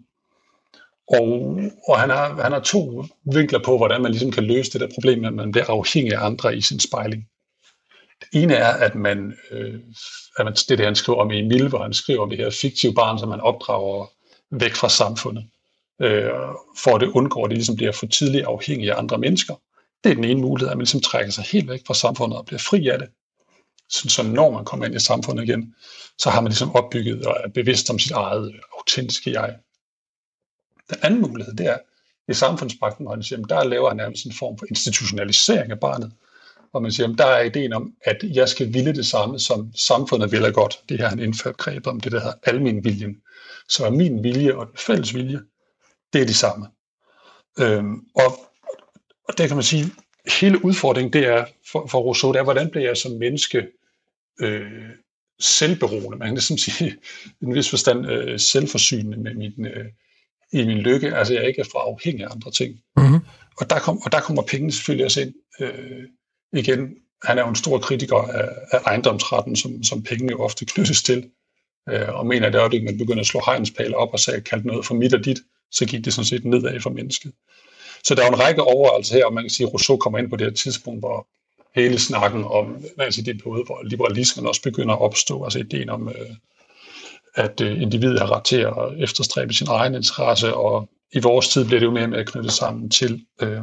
Og, og han, har, han har to vinkler på, hvordan man ligesom kan løse det der problem, at man bliver afhængig af andre i sin spejling. Det ene er, at man, øh, at man det, det han skriver om Emil, hvor han skriver om det her fiktive barn, som man opdrager væk fra samfundet, øh, for at det undgår, at det ligesom bliver for tidligt afhængig af andre mennesker. Det er den ene mulighed, at man ligesom trækker sig helt væk fra samfundet og bliver fri af det. Så, så når man kommer ind i samfundet igen, så har man ligesom opbygget og er bevidst om sit eget autentiske jeg. Den anden mulighed, det er, i samfundspakten, hvor han siger, der laver han nærmest en form for institutionalisering af barnet, hvor man siger, der er ideen om, at jeg skal ville det samme, som samfundet vil godt. Det her han indført greb om det, der hedder almen viljen. Så er min vilje og den fælles vilje, det er de samme. Øhm, og, og det kan man sige, hele udfordringen det er for, for Rousseau, det er, hvordan bliver jeg som menneske øh, selvberoende, man kan næsten sige, i en vis forstand øh, selvforsynende med min, øh, i min lykke, altså jeg ikke er for afhængig af andre ting. Mm-hmm. Og, der kom, og der kommer pengene selvfølgelig også ind øh, igen. Han er jo en stor kritiker af, af ejendomsretten, som, som pengene jo ofte knyttes til, øh, og mener, at det øjeblik, man begynder at slå hegnspæle op og sige, kaldt noget for mit og dit, så gik det sådan set nedad for mennesket. Så der er jo en række overvejelser her, og man kan sige, at Rousseau kommer ind på det her tidspunkt, hvor hele snakken om, altså det periode, hvor liberalismen også begynder at opstå, altså ideen om, øh, at øh, individet har ret til at efterstræbe sin egen interesse, og i vores tid bliver det jo mere med at knytte sammen til øh,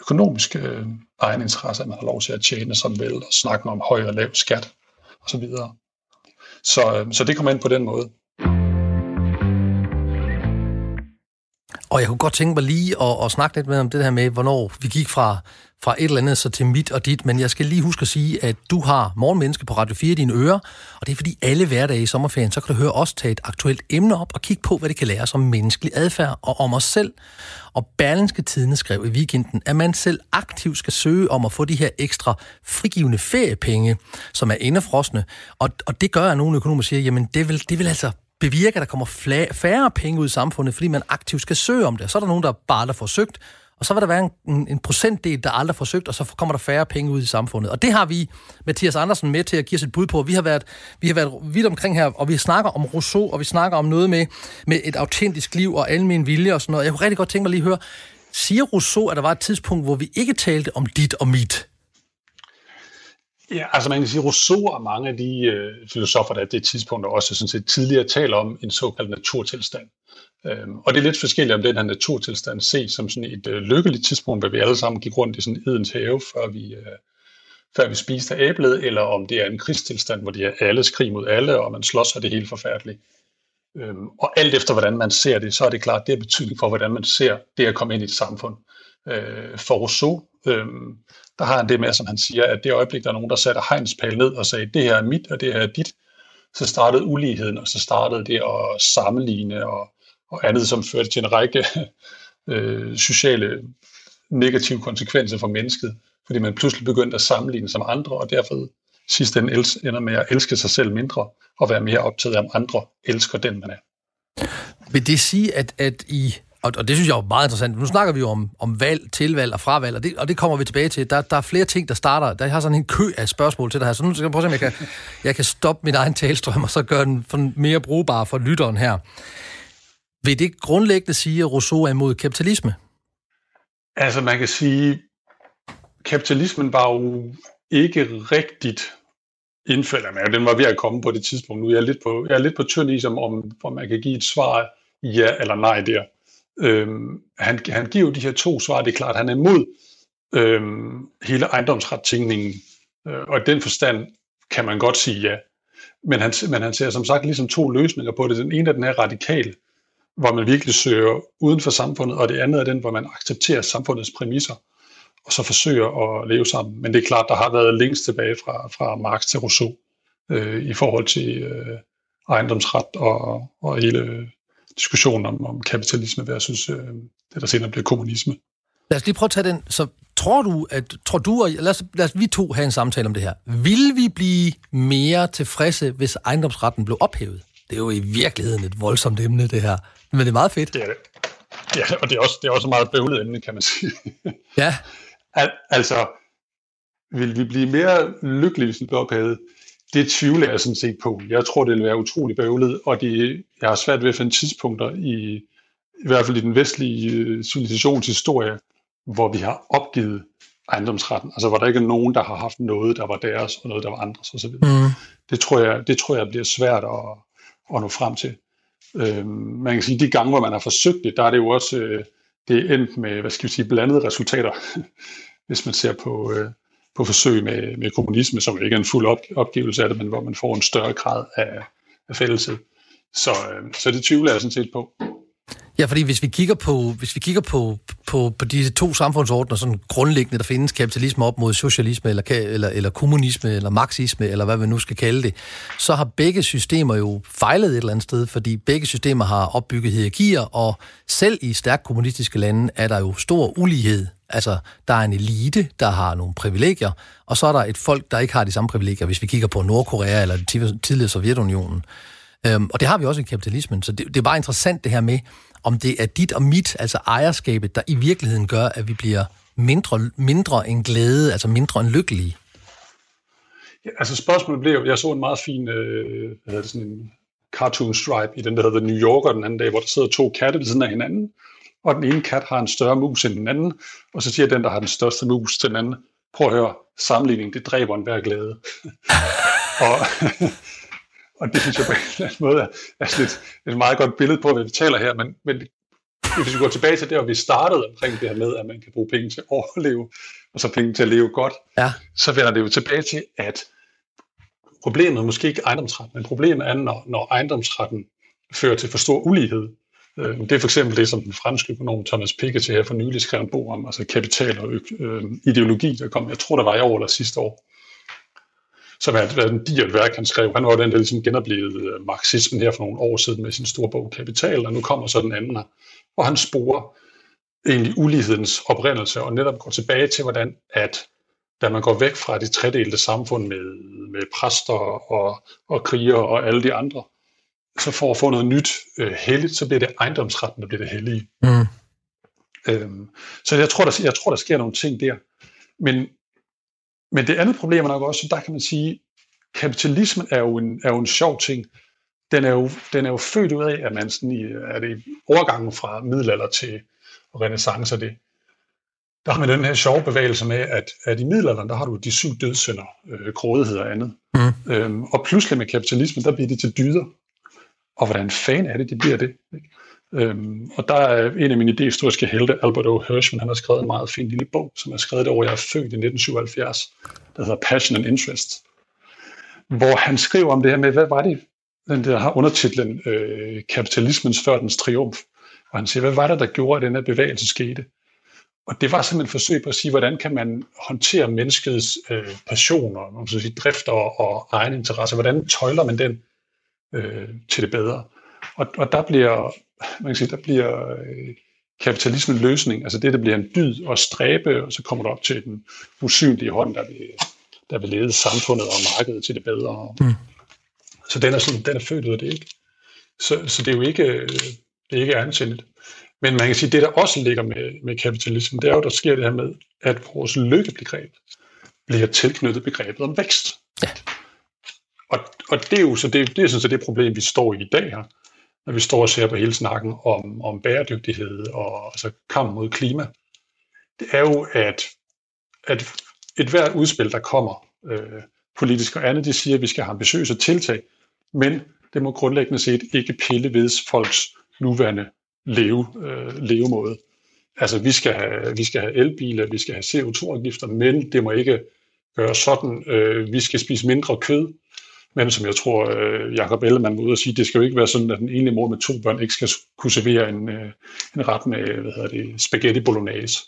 økonomiske øh, egeninteresser, at man har lov til at tjene som vel, og snakke om høj og lav skat osv. Så, så, øh, så det kommer ind på den måde. Og jeg kunne godt tænke mig lige at, at snakke lidt med om det her med, hvornår vi gik fra, fra et eller andet så til mit og dit, men jeg skal lige huske at sige, at du har Morgenmenneske på Radio 4 i dine ører, og det er fordi alle hverdage i sommerferien, så kan du høre os tage et aktuelt emne op og kigge på, hvad det kan lære os om menneskelig adfærd og om os selv. Og Berlinske Tidene skrev i weekenden, at man selv aktivt skal søge om at få de her ekstra frigivende feriepenge, som er indefrosne. Og, og det gør, at nogle økonomer siger, jamen det vil, det vil altså bevirke, at der kommer færre penge ud i samfundet, fordi man aktivt skal søge om det. Så er der nogen, der bare aldrig får søgt, og så vil der være en, en procentdel, der aldrig får søgt, og så kommer der færre penge ud i samfundet. Og det har vi, Mathias Andersen, med til at give os et bud på. Vi har været, vi har været vidt omkring her, og vi snakker om Rousseau, og vi snakker om noget med, med et autentisk liv og almen vilje og sådan noget. Jeg kunne rigtig godt tænke mig lige at høre, siger Rousseau, at der var et tidspunkt, hvor vi ikke talte om dit og mit? Ja, altså man kan sige, Rousseau og mange af de øh, filosofer, der er det tidspunkt også sådan set tidligere taler om en såkaldt naturtilstand. Øhm, og det er lidt forskelligt, om den her naturtilstand ses som sådan et øh, lykkeligt tidspunkt, hvor vi alle sammen gik rundt i sådan Edens have, før vi, øh, før vi spiste af æblet, eller om det er en krigstilstand, hvor de er alle skrig mod alle, og man slås, og det er helt forfærdeligt. Øhm, og alt efter, hvordan man ser det, så er det klart, det er betydning for, hvordan man ser det at komme ind i et samfund. Øh, for Rousseau, øh, der har han det med, som han siger, at det øjeblik, der er nogen, der satte hegnspæl ned og sagde, det her er mit, og det her er dit, så startede uligheden, og så startede det at sammenligne og, og andet, som førte til en række øh, sociale negative konsekvenser for mennesket, fordi man pludselig begyndte at sammenligne sig med andre, og derfor sidst ende ender med at elske sig selv mindre, og være mere optaget af, om andre elsker den, man er. Vil det sige, at, at I og, og det synes jeg er meget interessant. Nu snakker vi jo om, om valg, tilvalg og fravalg, og det, og det kommer vi tilbage til. Der, der er flere ting, der starter. Der har sådan en kø af spørgsmål til det her, så nu skal jeg prøve at se, om jeg kan, jeg kan stoppe min egen talstrøm, og så gøre den mere brugbar for lytteren her. Vil det grundlæggende sige, at Rousseau er imod kapitalisme? Altså man kan sige, kapitalismen var jo ikke rigtigt indført. Men den var ved at komme på det tidspunkt. Nu er jeg lidt på, jeg er lidt på tynd is, om, om man kan give et svar ja eller nej der. Øhm, han, han giver de her to svar. Det er klart, at han er imod øhm, hele ejendomsrettænkningen. Øh, og i den forstand kan man godt sige ja. Men han, men han ser som sagt ligesom to løsninger på det. Den ene er den her radikal, hvor man virkelig søger uden for samfundet, og det andet er den, hvor man accepterer samfundets præmisser, og så forsøger at leve sammen. Men det er klart, der har været længst tilbage fra, fra Marx til Rousseau øh, i forhold til øh, ejendomsret og, og hele diskussionen om, om kapitalisme versus øh, det, der senere bliver kommunisme. Lad os lige prøve at tage den. Så tror du, at, tror du og, lad os, lad os vi to have en samtale om det her. Vil vi blive mere tilfredse, hvis ejendomsretten blev ophævet? Det er jo i virkeligheden et voldsomt emne, det her. Men det er meget fedt. Det er det. Ja, og det er også, det er også et meget bøvlet emne, kan man sige. Ja. Al, altså, vil vi blive mere lykkelige, hvis den blev ophævet? Det tvivler jeg sådan set på. Jeg tror, det vil være utrolig bøvlet, og det, jeg har svært ved at finde tidspunkter i, i hvert fald i den vestlige øh, civilisationshistorie, hvor vi har opgivet ejendomsretten. Altså hvor der ikke er nogen, der har haft noget, der var deres, og noget, der var andres osv. Mm. Det, tror jeg, det tror jeg bliver svært at, at nå frem til. Øh, man kan sige, de gange, hvor man har forsøgt det, der er det jo også øh, det er endt med, hvad skal vi sige, blandede resultater, hvis man ser på, øh, på forsøg med, med kommunisme, som ikke er en fuld op, opgivelse af det, men hvor man får en større grad af, af fællesskab. Så, øh, så det tvivler jeg sådan set på. Ja, fordi hvis vi kigger på, hvis vi kigger på, på, på disse to samfundsordner, sådan grundlæggende, der findes kapitalisme op mod socialisme, eller, eller, eller kommunisme, eller marxisme, eller hvad vi nu skal kalde det, så har begge systemer jo fejlet et eller andet sted, fordi begge systemer har opbygget hierarkier, og selv i stærkt kommunistiske lande er der jo stor ulighed. Altså, der er en elite, der har nogle privilegier, og så er der et folk, der ikke har de samme privilegier, hvis vi kigger på Nordkorea eller tidligere Sovjetunionen. Øhm, og det har vi også i kapitalismen, så det, det er bare interessant det her med, om det er dit og mit, altså ejerskabet, der i virkeligheden gør, at vi bliver mindre, mindre end glæde, altså mindre end lykkelige? Ja, altså spørgsmålet blev, jeg så en meget fin, øh, hvad hedder det, sådan en cartoon stripe i den, der hedder New Yorker den anden dag, hvor der sidder to katte ved siden af hinanden, og den ene kat har en større mus end den anden, og så siger den, der har den største mus til den anden, prøv at høre, sammenligning, det dræber en hver glæde. og, og det synes jeg på en eller anden måde er, er lidt, et meget godt billede på, hvad vi taler her, men, men hvis vi går tilbage til det, hvor vi startede omkring det her med, at man kan bruge penge til at overleve, og så penge til at leve godt, ja. så vender det jo tilbage til, at problemet er måske ikke ejendomsretten, men problemet er, når, når ejendomsretten fører til for stor ulighed. Øh, det er for eksempel det, som den franske økonom Thomas Piketty her for nylig skrev en bog om, altså kapital og øh, ideologi, der kom, jeg tror, der var i år eller sidste år som er den digert værk, han skrev. Han var den, der ligesom genoplevede øh, marxismen her for nogle år siden med sin store bog Kapital, og nu kommer så den anden her. Og han sporer egentlig ulighedens oprindelse, og netop går tilbage til, hvordan at da man går væk fra de tredelte samfund med, med præster og, og kriger og alle de andre, så for at få noget nyt øh, helligt, så bliver det ejendomsretten, der bliver det hellige. Mm. Øhm, så jeg tror, der, jeg tror, der sker nogle ting der. Men men det andet problem er nok også, der kan man sige, kapitalismen er jo en, er jo en sjov ting. Den er, jo, den er jo født ud af, at man sådan i, er det overgangen fra middelalder til renaissance det. Der har man den her sjove bevægelse med, at, at i middelalderen, der har du de syv dødssynder, øh, grådighed og andet. Mm. Øhm, og pludselig med kapitalismen, der bliver det til dyder. Og hvordan fan er det, det bliver det? Ikke? Øhm, og der er en af mine idehistoriske helte, Albert O. Hirschman, han har skrevet en meget fin lille bog, som er skrevet det jeg er født i 1977, der hedder Passion and Interest, hvor han skriver om det her med, hvad var det, den der har undertitlen øh, Kapitalismens før dens triumf. Og han siger, hvad var det, der gjorde, at den her bevægelse skete? Og det var simpelthen et forsøg på at sige, hvordan kan man håndtere menneskets øh, passioner, man sige, drifter og egen interesse, hvordan tøjler man den øh, til det bedre? Og, og der bliver man kan sige, der bliver øh, kapitalismen løsning, altså det, der bliver en dyd og stræbe, og så kommer du op til den usynlige hånd, der vil, der vil lede samfundet og markedet til det bedre. Mm. Så den er, sådan, den er født ud af det, ikke? Så, så det er jo ikke, det er ikke anstændigt. Men man kan sige, at det, der også ligger med, med kapitalismen, det er jo, der sker det her med, at vores lykkebegreb bliver tilknyttet begrebet om vækst. Ja. Og, det er jo så det, det, er sådan, så det problem, vi står i i dag her, når vi står og ser på hele snakken om, om bæredygtighed og altså kamp mod klima. Det er jo, at, at et hvert udspil, der kommer øh, politisk og andet, de siger, at vi skal have ambitiøse tiltag, men det må grundlæggende set ikke pille ved folks nuværende leve, øh, levemåde. Altså, vi skal, have, vi skal have elbiler, vi skal have CO2-afgifter, men det må ikke gøre sådan. Øh, vi skal spise mindre kød, men som jeg tror, øh, Jacob Ellemann var ude og sige, det skal jo ikke være sådan, at den ene mor med to børn ikke skal kunne servere en, øh, en ret med hvad hedder det, spaghetti bolognese.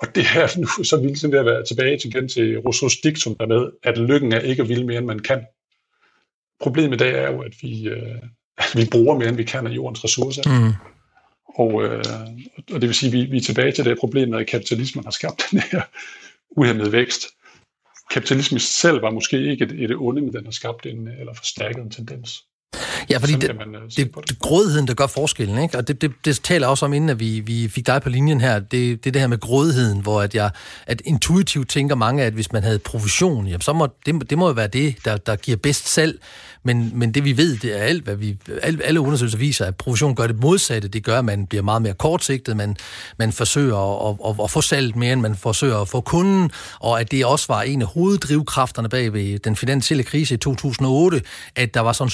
Og det er nu så vildt sådan at være tilbage til, igen til Rousseau's diktum der med, at lykken er ikke at ville mere, end man kan. Problemet i dag er jo, at vi, øh, at vi bruger mere, end vi kan af jordens ressourcer. Mm. Og, øh, og det vil sige, at vi, vi er tilbage til det problem, at kapitalismen har skabt den her uhemmede vækst. Kapitalismen selv var måske ikke et, et onde, men den har skabt en, øh, eller forstærket en tendens. Ja, fordi det, man, uh, det, det, det grådigheden, der gør forskellen, ikke? og det, det, det taler også om, inden at vi, vi fik dig på linjen her, det, det er det her med grådigheden, hvor at jeg at intuitivt tænker mange, at hvis man havde provision, jamen, så må det, det må jo være det, der, der giver bedst salg. Men, men det vi ved, det er alt, hvad vi, alle, alle undersøgelser viser, at provision gør det modsatte. Det gør, at man bliver meget mere kortsigtet, man, man forsøger at, at, at, at få salget mere, end man forsøger at få kunden, og at det også var en af hoveddrivkræfterne bag ved den finansielle krise i 2008, at der var sådan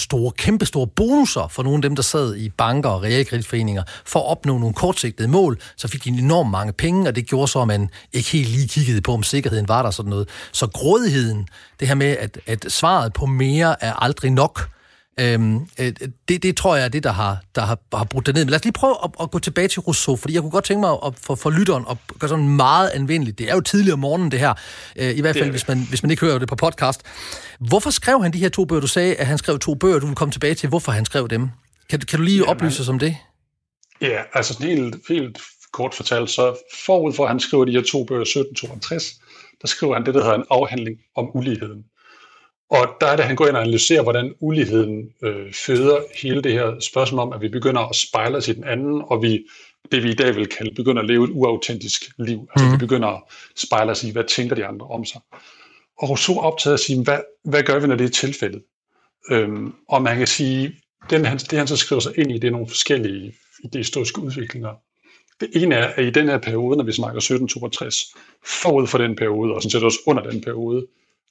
store, bonusser for nogle af dem, der sad i banker og realkreditforeninger, for at opnå nogle kortsigtede mål, så fik de enormt mange penge, og det gjorde så, at man ikke helt lige kiggede på, om sikkerheden var der sådan noget. Så grådigheden, det her med, at, at svaret på mere er aldrig nok. Øhm, øh, det, det tror jeg er det, der har, der har, har brudt det ned. Men lad os lige prøve at, at gå tilbage til Rousseau, fordi jeg kunne godt tænke mig at, for, for lytteren at gøre sådan meget anvendeligt. Det er jo tidligere om morgenen, det her. Øh, I hvert fald, hvis man, hvis man ikke hører det på podcast. Hvorfor skrev han de her to bøger? Du sagde, at han skrev to bøger. Du vil komme tilbage til, hvorfor han skrev dem. Kan, kan du lige ja, oplyse os om det? Ja, altså helt, helt kort fortalt, så forud for, at han skriver de her to bøger, 1762, der skriver han det, der hedder en afhandling om uligheden. Og der er det, han går ind og analyserer, hvordan uligheden øh, føder hele det her spørgsmål om, at vi begynder at spejle os i den anden, og vi, det vi i dag vil kalde, begynder at leve et uautentisk liv. Altså mm. vi begynder at spejle os i, hvad tænker de andre om sig. Og Rousseau optaget at sige, hvad, hvad gør vi, når det er tilfældet? Øhm, og man kan sige, den, han, det han så skriver sig ind i, det er nogle forskellige historiske udviklinger. Det ene er, at i den her periode, når vi snakker 1762, forud for den periode, og sådan set også under den periode,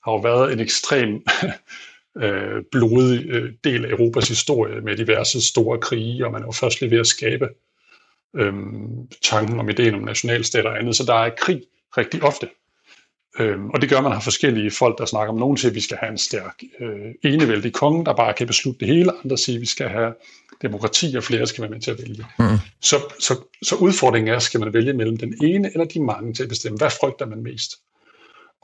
har jo været en ekstrem øh, blodig øh, del af Europas historie med diverse store krige, og man er jo først lige ved at skabe øh, tanken om ideen om nationalstater og andet, så der er krig rigtig ofte. Øhm, og det gør, at man har forskellige folk, der snakker om nogen til, at vi skal have en stærk øh, enevældig konge, der bare kan beslutte det hele, andre siger, at vi skal have demokrati, og flere skal være med til at vælge. Mm. Så, så, så udfordringen er, skal man vælge mellem den ene eller de mange til at bestemme, hvad frygter man mest?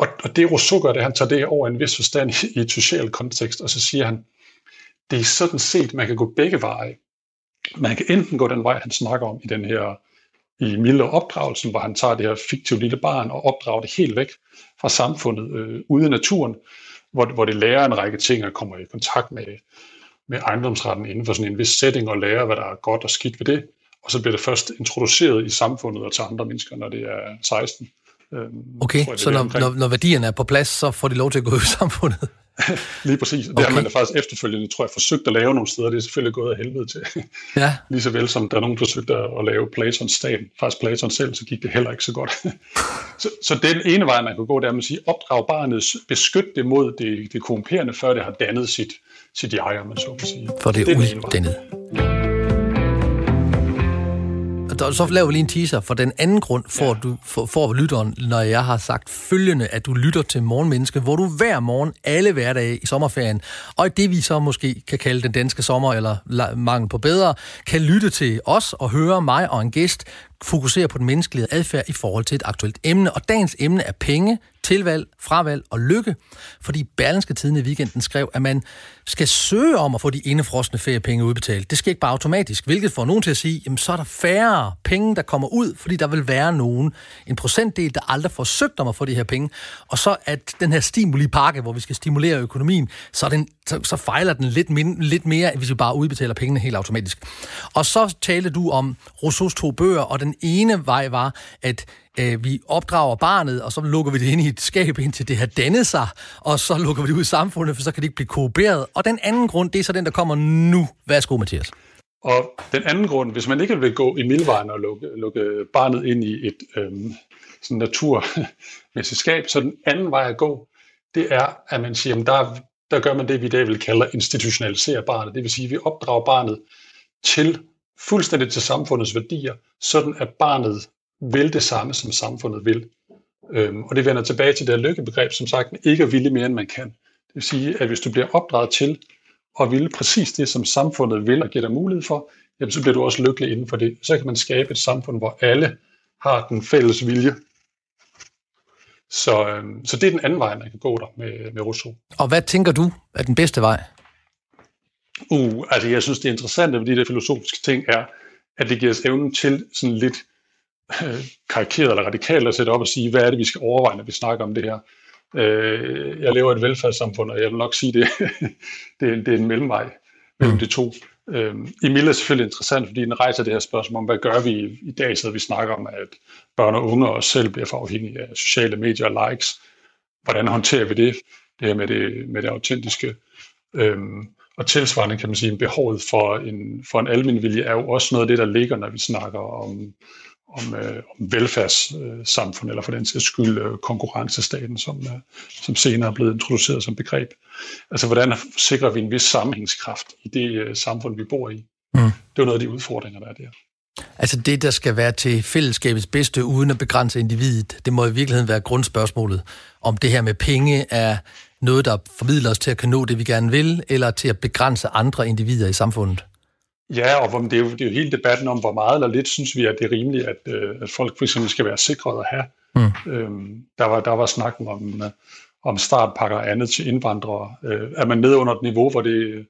Og, og det Rousseau gør, det han tager det over en vis forstand i, i et socialt kontekst, og så siger han, det er sådan set, man kan gå begge veje. Man kan enten gå den vej, han snakker om i den her i Milde opdragelsen, hvor han tager det her fiktive lille barn og opdrager det helt væk fra samfundet øh, ude i naturen, hvor, hvor det lærer en række ting og kommer i kontakt med, med ejendomsretten inden for sådan en vis setting og lærer, hvad der er godt og skidt ved det. Og så bliver det først introduceret i samfundet og til andre mennesker, når det er 16. Øhm, okay, jeg, så når, når, når værdierne er på plads, så får de lov til at gå ud i samfundet? Lige præcis. Det okay. har man da faktisk efterfølgende, tror jeg, forsøgt at lave nogle steder. Det er selvfølgelig gået af helvede til. Ja. Lige så vel som der er nogen, der forsøgte at lave Platons stat. Faktisk Platon selv, så gik det heller ikke så godt. så, så den ene vej, man kan gå, det er at man siger, opdrag barnet, beskyt det mod det, det korrumperende, før det har dannet sit, sit jeg, om man så kan sige. For det er uddannet og så laver vi lige en teaser for den anden grund, for, ja. du, for, for lytteren, når jeg har sagt følgende, at du lytter til Morgenmenneske, hvor du hver morgen, alle hverdage i sommerferien, og det vi så måske kan kalde den danske sommer, eller mangel på bedre, kan lytte til os og høre mig og en gæst fokuserer på den menneskelige adfærd i forhold til et aktuelt emne. Og dagens emne er penge, tilvalg, fravalg og lykke, fordi Berlinske Tiden i weekenden skrev, at man skal søge om at få de indefrosne feriepenge udbetalt. Det sker ikke bare automatisk, hvilket får nogen til at sige, jamen så er der færre penge, der kommer ud, fordi der vil være nogen, en procentdel, der aldrig får søgt om at få de her penge. Og så at den her stimulipakke, hvor vi skal stimulere økonomien, så, den, så, så fejler den lidt, min, lidt mere, hvis vi bare udbetaler pengene helt automatisk. Og så talte du om Rousseaus to bøger, og den ene vej var, at øh, vi opdrager barnet, og så lukker vi det ind i et skab, indtil det har dannet sig, og så lukker vi det ud i samfundet, for så kan det ikke blive koopereret. Og den anden grund, det er så den, der kommer nu. Værsgo, Mathias. Og den anden grund, hvis man ikke vil gå i mildvejen og lukke, lukke barnet ind i et øhm, sådan naturmæssigt skab, så den anden vej at gå, det er, at man siger, at der, der gør man det, vi i dag vil kalde institutionalisere barnet. Det vil sige, at vi opdrager barnet til fuldstændig til samfundets værdier, sådan at barnet vil det samme, som samfundet vil. Øhm, og det vender tilbage til det her lykkebegreb, som sagt, ikke at ville mere, end man kan. Det vil sige, at hvis du bliver opdraget til at ville præcis det, som samfundet vil og giver dig mulighed for, jamen, så bliver du også lykkelig inden for det. Så kan man skabe et samfund, hvor alle har den fælles vilje. Så, øhm, så det er den anden vej, man kan gå der med, med Rousseau. Og hvad tænker du er den bedste vej? Uh, altså jeg synes, det er interessant fordi det filosofiske ting er, at det giver os evnen til sådan lidt øh, karikeret eller radikalt at sætte op og sige, hvad er det, vi skal overveje, når vi snakker om det her. Øh, jeg lever i et velfærdssamfund, og jeg vil nok sige, det, det, er, det er en mellemvej mellem mm. de to. Øh, Emil er selvfølgelig interessant, fordi den rejser det her spørgsmål om, hvad gør vi i, dag, så vi snakker om, at børn og unge også selv bliver for afhængige af sociale medier og likes. Hvordan håndterer vi det? Det her med det, med det autentiske. Øh, og tilsvarende kan man sige, at behovet for en, for en almen vilje er jo også noget af det, der ligger, når vi snakker om, om, øh, om velfærdssamfund, eller for den sags skyld øh, konkurrencestaten, som, øh, som senere er blevet introduceret som begreb. Altså, hvordan sikrer vi en vis sammenhængskraft i det øh, samfund, vi bor i? Mm. Det er jo noget af de udfordringer, der er der. Altså det, der skal være til fællesskabets bedste, uden at begrænse individet, det må i virkeligheden være grundspørgsmålet, om det her med penge er noget, der formidler os til at kan nå det, vi gerne vil, eller til at begrænse andre individer i samfundet? Ja, og det er, jo, det er jo hele debatten om, hvor meget eller lidt synes vi, at det er rimeligt, at, øh, at folk for eksempel skal være sikret at have. Mm. Øhm, der, var, der var snakken om, øh, om startpakker og andet til indvandrere. Øh, er man nede under et niveau, hvor det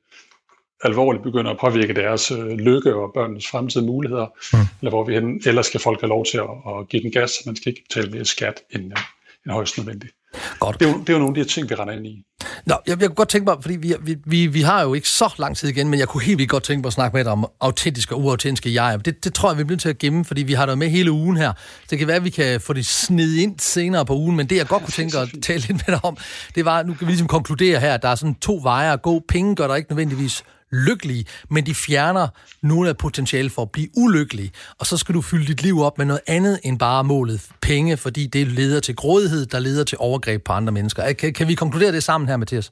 alvorligt begynder at påvirke deres øh, lykke og børnenes fremtidige muligheder, mm. eller hvor vi hen, ellers skal folk have lov til at, at give den gas, man skal ikke betale mere skat end, øh, end højst nødvendigt. Godt. Det, er jo, det er jo nogle af de ting, vi render ind i. Nå, jeg, jeg kunne godt tænke mig, fordi vi, vi, vi, vi har jo ikke så lang tid igen, men jeg kunne helt vildt godt tænke mig at snakke med dig om autentiske og uautentiske jeg. Det, det tror jeg, vi bliver nødt til at gemme, fordi vi har det med hele ugen her. Det kan være, at vi kan få det sned ind senere på ugen, men det jeg godt kunne tænke at tale lidt med dig om, det var, nu kan vi ligesom konkludere her, at der er sådan to veje at gå. Penge gør der ikke nødvendigvis lykkelige, men de fjerner nogle af potentiale for at blive ulykkelige. Og så skal du fylde dit liv op med noget andet end bare målet penge, fordi det leder til grådighed, der leder til overgreb på andre mennesker. Kan, kan vi konkludere det sammen her, Mathias?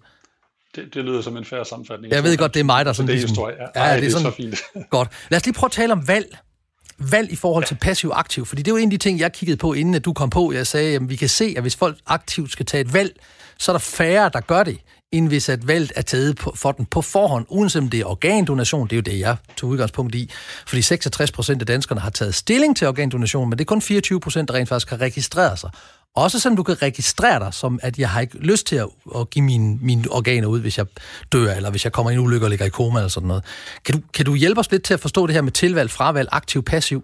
Det, det lyder som en færre sammenfatning. Jeg ved godt, det er mig, der sådan... Det er ligesom, historie. Ja, ja, det, det er, sådan, så fint. godt. Lad os lige prøve at tale om valg. Valg i forhold til passiv-aktiv, fordi det var en af de ting, jeg kiggede på, inden at du kom på. Jeg sagde, at vi kan se, at hvis folk aktivt skal tage et valg, så er der færre, der gør det end hvis at valget er taget på, for den på forhånd, uanset om det er organdonation, det er jo det, jeg tog udgangspunkt i, fordi 66 procent af danskerne har taget stilling til organdonation, men det er kun 24 procent, der rent faktisk har registreret sig. Også selvom du kan registrere dig, som at jeg har ikke lyst til at, at give mine, mine organer ud, hvis jeg dør, eller hvis jeg kommer i en ulykke og ligger i koma eller sådan noget. Kan du, kan du hjælpe os lidt til at forstå det her med tilvalg, fravalg, aktiv, passiv?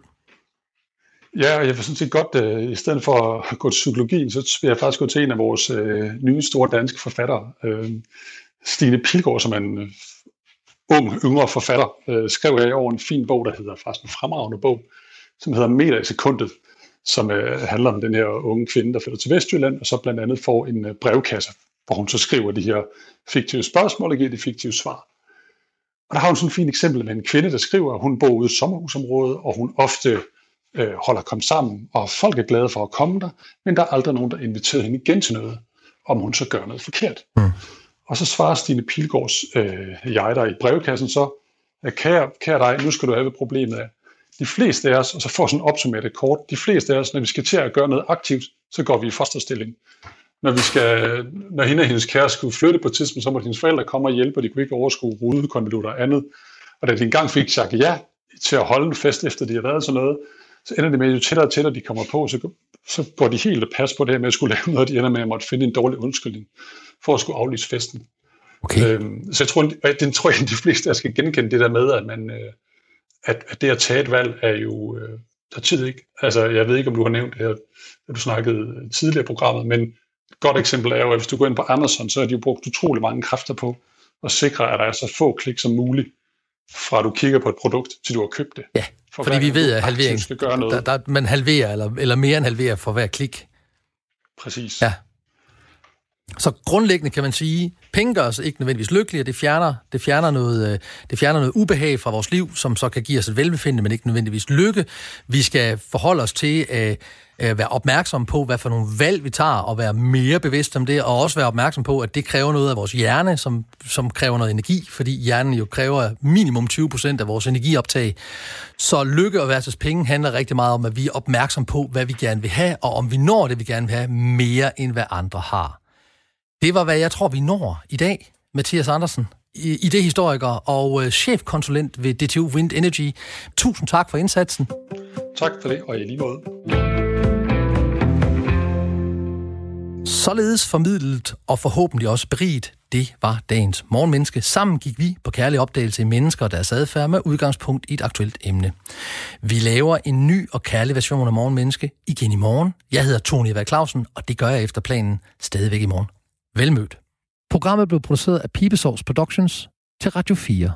Ja, og jeg vil sådan set godt, øh, i stedet for at gå til psykologien, så vil jeg faktisk gå til en af vores øh, nye store danske forfattere, øh, Stine Pilgaard, som er en øh, ung, yngre forfatter, øh, skrev her i år en fin bog, der hedder faktisk en fremragende bog, som hedder Meter i sekundet, som øh, handler om den her unge kvinde, der flytter til Vestjylland, og så blandt andet får en øh, brevkasse, hvor hun så skriver de her fiktive spørgsmål og giver de fiktive svar. Og der har hun sådan et fint eksempel med en kvinde, der skriver, at hun bor ude i sommerhusområdet, og hun ofte øh, holder kom sammen, og folk er glade for at komme der, men der er aldrig nogen, der inviterer hende igen til noget, om hun så gør noget forkert. Mm. Og så svarer Stine Pilgaards øh, jeg der i brevkassen så, at kære, kære dig, nu skal du have, problemet af. De fleste af os, og så får sådan opsummeret et kort, de fleste af os, når vi skal til at gøre noget aktivt, så går vi i fosterstilling. Når, vi skal, når hende og hendes kæreste skulle flytte på et tidspunkt, så må hendes forældre komme og hjælpe, og de kunne ikke overskue rudekonvolutter og andet. Og da de engang fik sagt ja til at holde en fest, efter de havde været sådan noget, så ender det med, at jo tættere og tættere de kommer på, så, så går de helt og pas på det her med at skulle lave noget, de ender med at måtte finde en dårlig undskyldning for at skulle aflyse festen. Okay. Øhm, så jeg tror, at den tror jeg, de fleste der skal genkende det der med, at, man, øh, at, at det at tage et valg er jo, øh, der tid ikke. Altså, jeg ved ikke, om du har nævnt det her, da du snakkede tidligere i programmet, men et godt eksempel er jo, at hvis du går ind på Amazon, så har de jo brugt utrolig mange kræfter på at sikre, at der er så få klik som muligt, fra du kigger på et produkt, til du har købt det. Ja, for fordi vi ved, at halvering, skal gøre noget. Der, der, man halverer, eller, eller mere end halverer for hver klik. Præcis. Ja. Så grundlæggende kan man sige, penge gør os ikke nødvendigvis lykkelige, det fjerner, det, fjerner noget, øh, det fjerner noget ubehag fra vores liv, som så kan give os et velbefindende, men ikke nødvendigvis lykke. Vi skal forholde os til øh, være opmærksom på, hvad for nogle valg vi tager, og være mere bevidst om det, og også være opmærksom på, at det kræver noget af vores hjerne, som, som kræver noget energi, fordi hjernen jo kræver minimum 20% af vores energioptag. Så lykke og versus penge handler rigtig meget om, at vi er opmærksom på, hvad vi gerne vil have, og om vi når det, vi gerne vil have, mere end hvad andre har. Det var, hvad jeg tror, vi når i dag. Mathias Andersen, idehistoriker og øh, chefkonsulent ved DTU Wind Energy. Tusind tak for indsatsen. Tak for det, og i lige måde. Således formidlet og forhåbentlig også beriget, det var dagens morgenmenneske. Sammen gik vi på kærlig opdagelse i mennesker og deres adfærd med udgangspunkt i et aktuelt emne. Vi laver en ny og kærlig version af morgenmenneske igen i morgen. Jeg hedder Tony Eva Clausen, og det gør jeg efter planen stadigvæk i morgen. Velmødt. Programmet blev produceret af Pibesovs Productions til Radio 4.